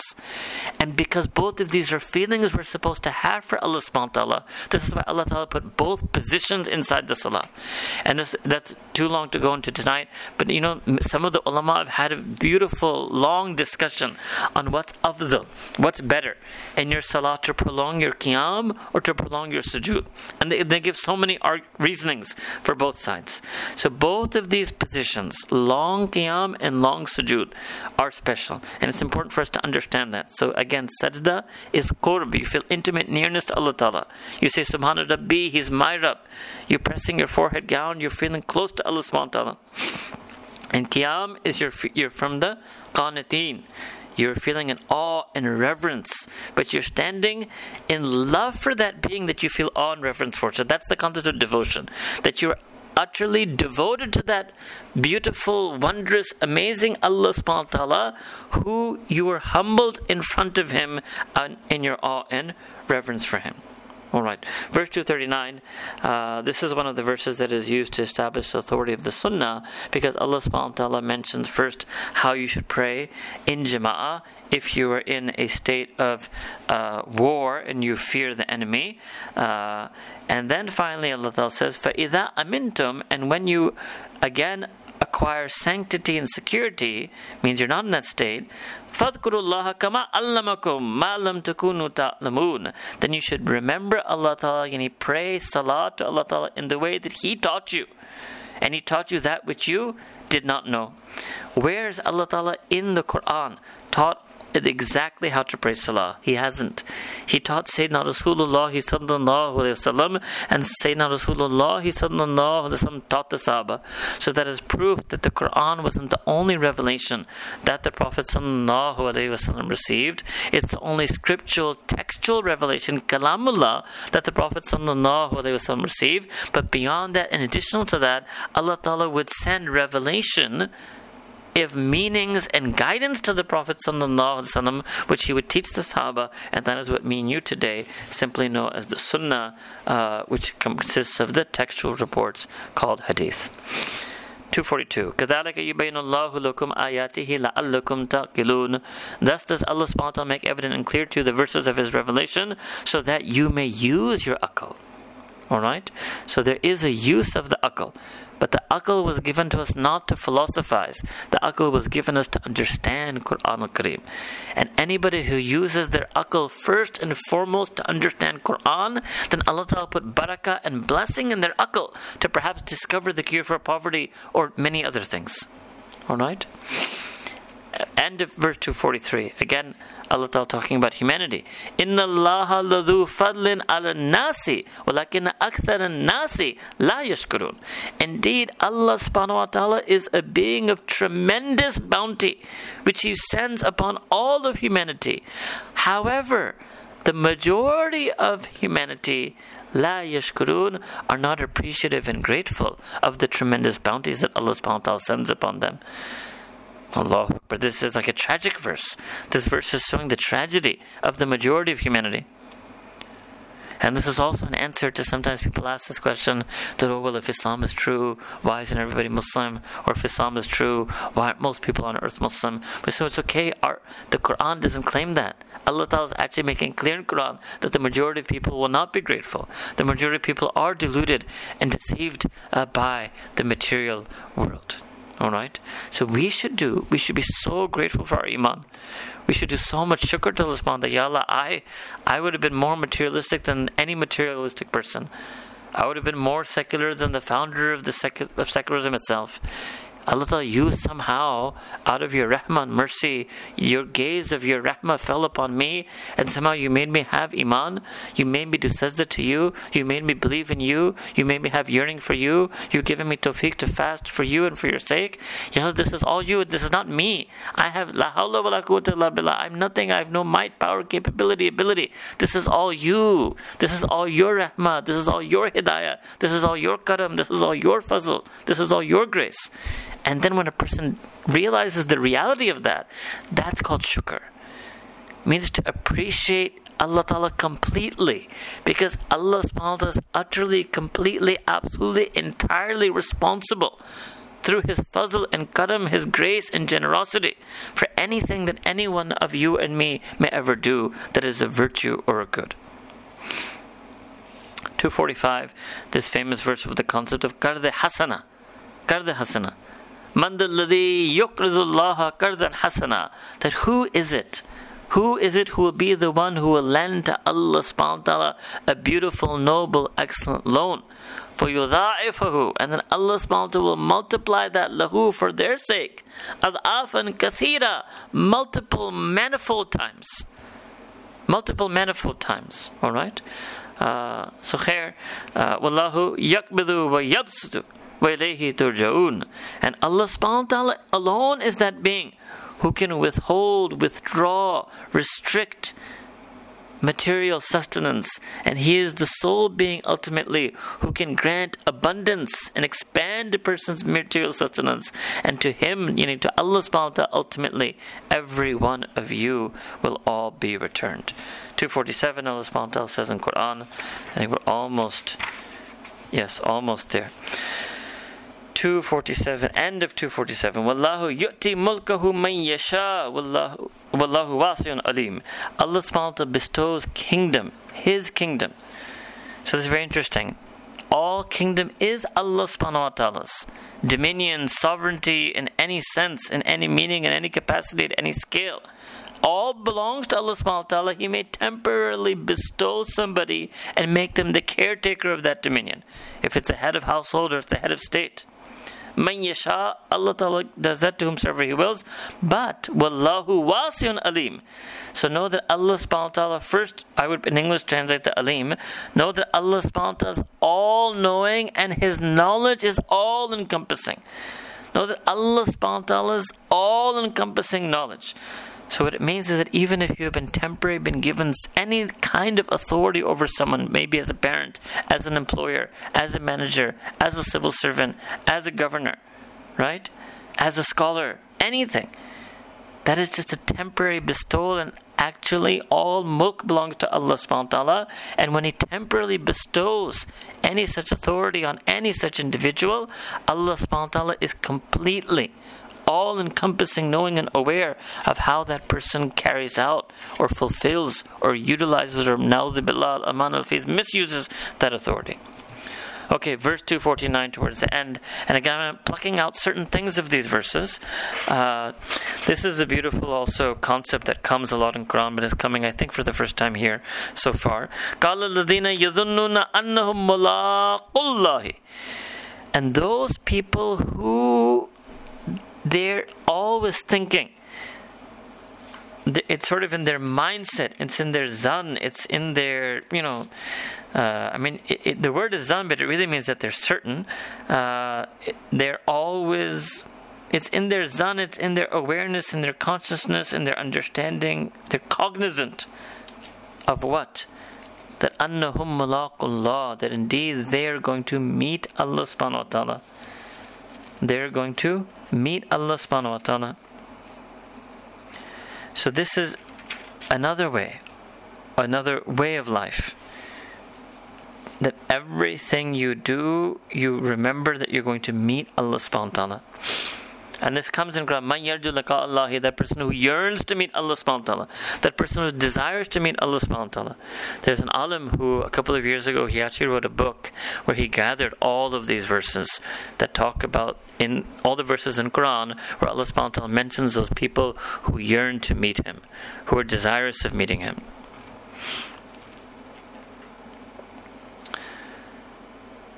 And because both of these are feelings we're supposed to have for Allah subhanahu wa ta'ala, this is why Allah ta'ala put both positions inside the salah. And this, that's too long to go into tonight, but you know, some of the ulama have had a beautiful, long discussion on what's afdal, what's better in your salah to prolong your qiyam or to prolong your sujood. And they, they give so many reasonings for both sides. So both of these positions, long qiyam and long sujood, are special. And it's important for us to understand that. So again, sajda is qurb. You feel intimate nearness to Allah Ta'ala. You say, Subhana Rabbi, He's my Rabb. You're pressing your forehead down, you're feeling close to Allah subhanahu wa ta'ala. And qiyam is your, you're from the qanitin. You're feeling an awe and reverence, but you're standing in love for that being that you feel awe and reverence for. So that's the concept of devotion. That you're utterly devoted to that beautiful, wondrous, amazing Allah subhanahu wa ta'ala, who you were humbled in front of Him in your awe and reverence for Him. All right. Verse 239, uh, this is one of the verses that is used to establish the authority of the Sunnah because Allah subhanahu wa ta'ala mentions first how you should pray in Jama'ah if you are in a state of uh, war and you fear the enemy. Uh, and then finally, Allah ta'ala says, فَإِذَا أَمِنْتُمْ And when you again acquire sanctity and security, means you're not in that state, فَاذْكُرُوا kama allamakum ma lam takunu ta'lamun. Then you should remember Allah Ta'ala and pray salat to Allah Ta'ala in the way that He taught you. And He taught you that which you did not know. Where is Allah Ta'ala in the Quran taught exactly how to pray salah. He hasn't. He taught Sayyidina Rasulullah wasallam and Sayyidina Rasulullah wasallam taught the Sahaba. So that is proof that the Quran wasn't the only revelation that the Prophet wasallam received. It's the only scriptural, textual revelation, kalamullah, that the Prophet wasallam received. But beyond that, in addition to that, Allah Ta'ala would send revelation give meanings and guidance to the Prophet وسلم, which he would teach the Sahaba, and that is what me and you today simply know as the Sunnah, uh, which consists of the textual reports called Hadith. 242 كذلك يبين الله لكم آياته لعلكم تعقلون Thus does Allah subhanahu wa ta'ala make evident and clear to you the verses of His revelation so that you may use your akal. Alright? So there is a use of the akal. But the akal was given to us not to philosophize. The akal was given us to understand Quran al Kareem. And anybody who uses their akal first and foremost to understand Quran, then Allah Ta'ala put barakah and blessing in their akal to perhaps discover the cure for poverty or many other things. Alright? End of verse 243. Again, Allah Ta'ala talking about humanity. Inna Allah ladhu fadlin ala nasi, walakin akthar nasi la yashkurun. Indeed, Allah subhanahu wa ta'ala is a being of tremendous bounty, which He sends upon all of humanity. However, the majority of humanity la yashkurun are not appreciative and grateful of the tremendous bounties that Allah subhanahu wa ta'ala sends upon them. Allah. But this is like a tragic verse. This verse is showing the tragedy of the majority of humanity. And this is also an answer to sometimes people ask this question that, oh, well, if Islam is true, why isn't everybody Muslim? Or if Islam is true, why aren't most people on earth Muslim? But so it's okay. Our, the Quran doesn't claim that. Allah Ta'ala is actually making clear in Quran that the majority of people will not be grateful. The majority of people are deluded and deceived uh, by the material world. All right. So we should do. We should be so grateful for our iman. We should do so much shukr to Allah that Ya Allah, I, I would have been more materialistic than any materialistic person. I would have been more secular than the founder of the secu- of secularism itself. Allah you somehow, out of your rahmah mercy, your gaze of your rahmah fell upon me, and somehow you made me have iman. You made me do to you. You made me believe in you. You made me have yearning for you. You've given me tawfiq to fast for you and for your sake. Ya Allah, this is all you. This is not me. I have la hawla wa la quwwata illa billah. I'm nothing. I have no might, power, capability, ability. This is all you. This is all your rahmah. This is all your hidayah. This is all your karam. This is all your fazl. This is all your grace. And then when a person realizes the reality of that, that's called shukr. It means to appreciate Allah Ta'ala completely. Because Allah subhanahu wa is utterly, completely, absolutely, entirely responsible through His fazl and karam, His grace and generosity for anything that any one of you and me may ever do that is a virtue or a good. 245, this famous verse of the concept of karde hasana. Karde hasana. That who is it? Who is it who will be the one who will lend to Allah subhanahu wa ta'ala a beautiful, noble, excellent loan? For yudha'ifahu, and then Allah subhanahu wa ta'ala will multiply that lahu for their sake. Ad'afan kathira, multiple, manifold times. Multiple, manifold times. Alright? Uh, so khair, uh, wallahu yakbidu wa yabsutu. تُرْجَعُونَ And Allah subhanahu wa ta'ala alone is that being who can withhold, withdraw, restrict material sustenance. And He is the sole being ultimately who can grant abundance and expand a person's material sustenance. And to Him, you know, to Allah subhanahu wa ta'ala, ultimately, every one of you will all be returned. 247, Allah subhanahu wa ta'ala says in Quran, I think we're almost, yes, almost there. 247, end of 247. Wallahu yu'ti mulkahu man yasha. Wallahu, wallahu wasi'un alim. Allah subhanahu bestows kingdom, His kingdom. So this is very interesting. All kingdom is Allah subhanahu wa ta'ala's. Dominion, sovereignty in any sense, in any meaning, in any capacity, at any scale. All belongs to Allah subhanahu wa ta'ala. He may temporarily bestow somebody and make them the caretaker of that dominion. If it's a head of household or it's the head of state. Man yasha, Allah Ta'ala does that to whomsoever He wills. But, Wallahu wasiun alim. So know that Allah subhanahu wa ta'ala, first, I would in English translate the alim. Know that Allah subhanahu wa ta'ala is all knowing and His knowledge is all encompassing. Know that Allah subhanahu wa all encompassing knowledge. So what it means is that even if you have been temporarily been given any kind of authority over someone, maybe as a parent, as an employer, as a manager, as a civil servant, as a governor, right? As a scholar, anything. That is just a temporary bestowal and actually all mulk belongs to Allah subhanahu wa ta'ala. And when He temporarily bestows any such authority on any such individual, Allah subhanahu wa ta'ala is completely all encompassing, knowing, and aware of how that person carries out or fulfills or utilizes or na'udhu aman al misuses that authority. Okay, verse 249 towards the end. And again, I'm plucking out certain things of these verses. Uh, this is a beautiful also concept that comes a lot in Quran, but is coming, I think, for the first time here so far. And those people who they're always thinking. It's sort of in their mindset. It's in their zan. It's in their, you know, uh, I mean, it, it, the word is zan, but it really means that they're certain. Uh, they're always, it's in their zan, it's in their awareness, in their consciousness, in their understanding. They're cognizant of what? That annahum malaqullah, that indeed they are going to meet Allah subhanahu wa ta'ala they're going to meet Allah subhanahu wa ta'ala. So this is another way, another way of life. that everything you do, you remember that you're going to meet Allah subhanahu wa ta'ala. And this comes in Quran, Man yarju Allah, that person who yearns to meet Allah subhanahu wa ta'ala, that person who desires to meet Allah subhanahu wa ta'ala. There's an alim who, a couple of years ago, he actually wrote a book where he gathered all of these verses that talk about, in all the verses in Quran, where Allah subhanahu wa ta'ala mentions those people who yearn to meet Him, who are desirous of meeting Him.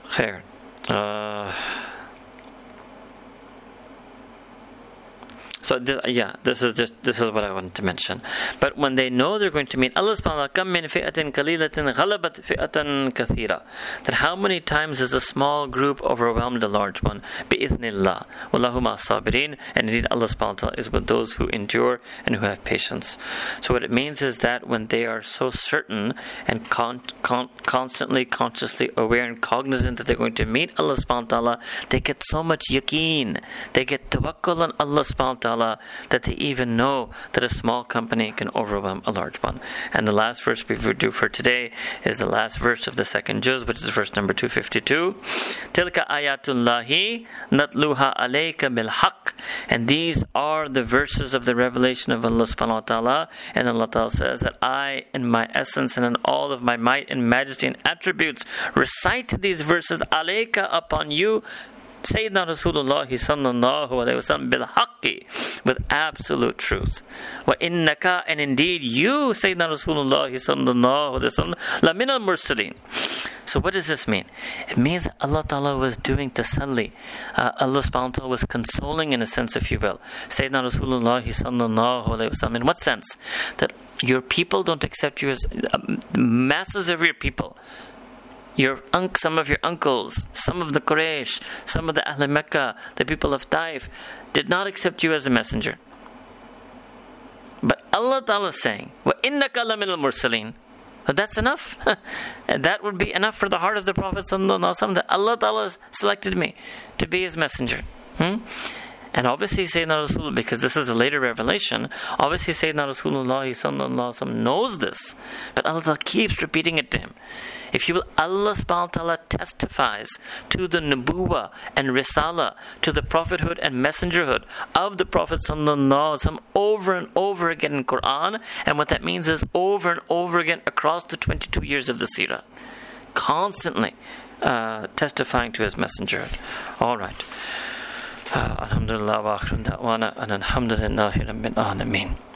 Khair. Uh, So this, yeah, this is just this is what I wanted to mention. But when they know they're going to meet Allah subhanahu wa ta'ala, that how many times is a small group overwhelmed a large one? Bi'ithnillah. Wallahu sabirin. And indeed Allah subhanahu wa ta'ala is with those who endure and who have patience. So what it means is that when they are so certain and con- con- constantly consciously aware and cognizant that they're going to meet Allah subhanahu wa ta'ala, they get so much yaqeen. They get tawakkul on Allah subhanahu wa ta'ala ta'ala that they even know that a small company can overwhelm a large one. And the last verse we do for today is the last verse of the second juz, which is verse number 252. Tilka ayatullahi natluha alayka bil haqq. And these are the verses of the revelation of Allah subhanahu wa ta'ala. And Allah ta'ala says that I, in my essence and in all of my might and majesty and attributes, recite these verses alayka upon you Sayyidina Rasulullah sallallahu alayhi wasallam bil haqqi with absolute truth. Wa innaka and indeed you Sayyidina Rasulullah sallallahu alayhi wasallam la min al mursalin. So what does this mean? It means Allah Ta'ala was doing tasalli. Uh, Allah subhanahu wa ta'ala was consoling in a sense, if you will. Sayyidina Rasulullah sallallahu alayhi wasallam. In what sense? That your people don't accept you as uh, masses of your people your un- some of your uncles, some of the Quraysh, some of the Ahl Mecca, the people of Taif, did not accept you as a messenger. But Allah Ta'ala is saying, وَإِنَّكَ لَمِنَ الْمُرْسَلِينَ but that's enough. and that would be enough for the heart of the Prophet that Allah Ta'ala selected me to be his messenger. Hmm? And obviously Sayyidina Rasulullah, because this is a later revelation, obviously Sayyidina Rasulullah knows this. But Allah keeps repeating it to him. If you will, Allah subhanahu wa ta'ala testifies to the nubuwa and risala, to the prophethood and messengerhood of the Prophet sallallahu over and over again in Quran. And what that means is over and over again across the 22 years of the seerah. Constantly uh, testifying to his messengerhood. All right. Uh, alhamdulillah wa akhirun da'wana and alhamdulillahi rabbil alameen.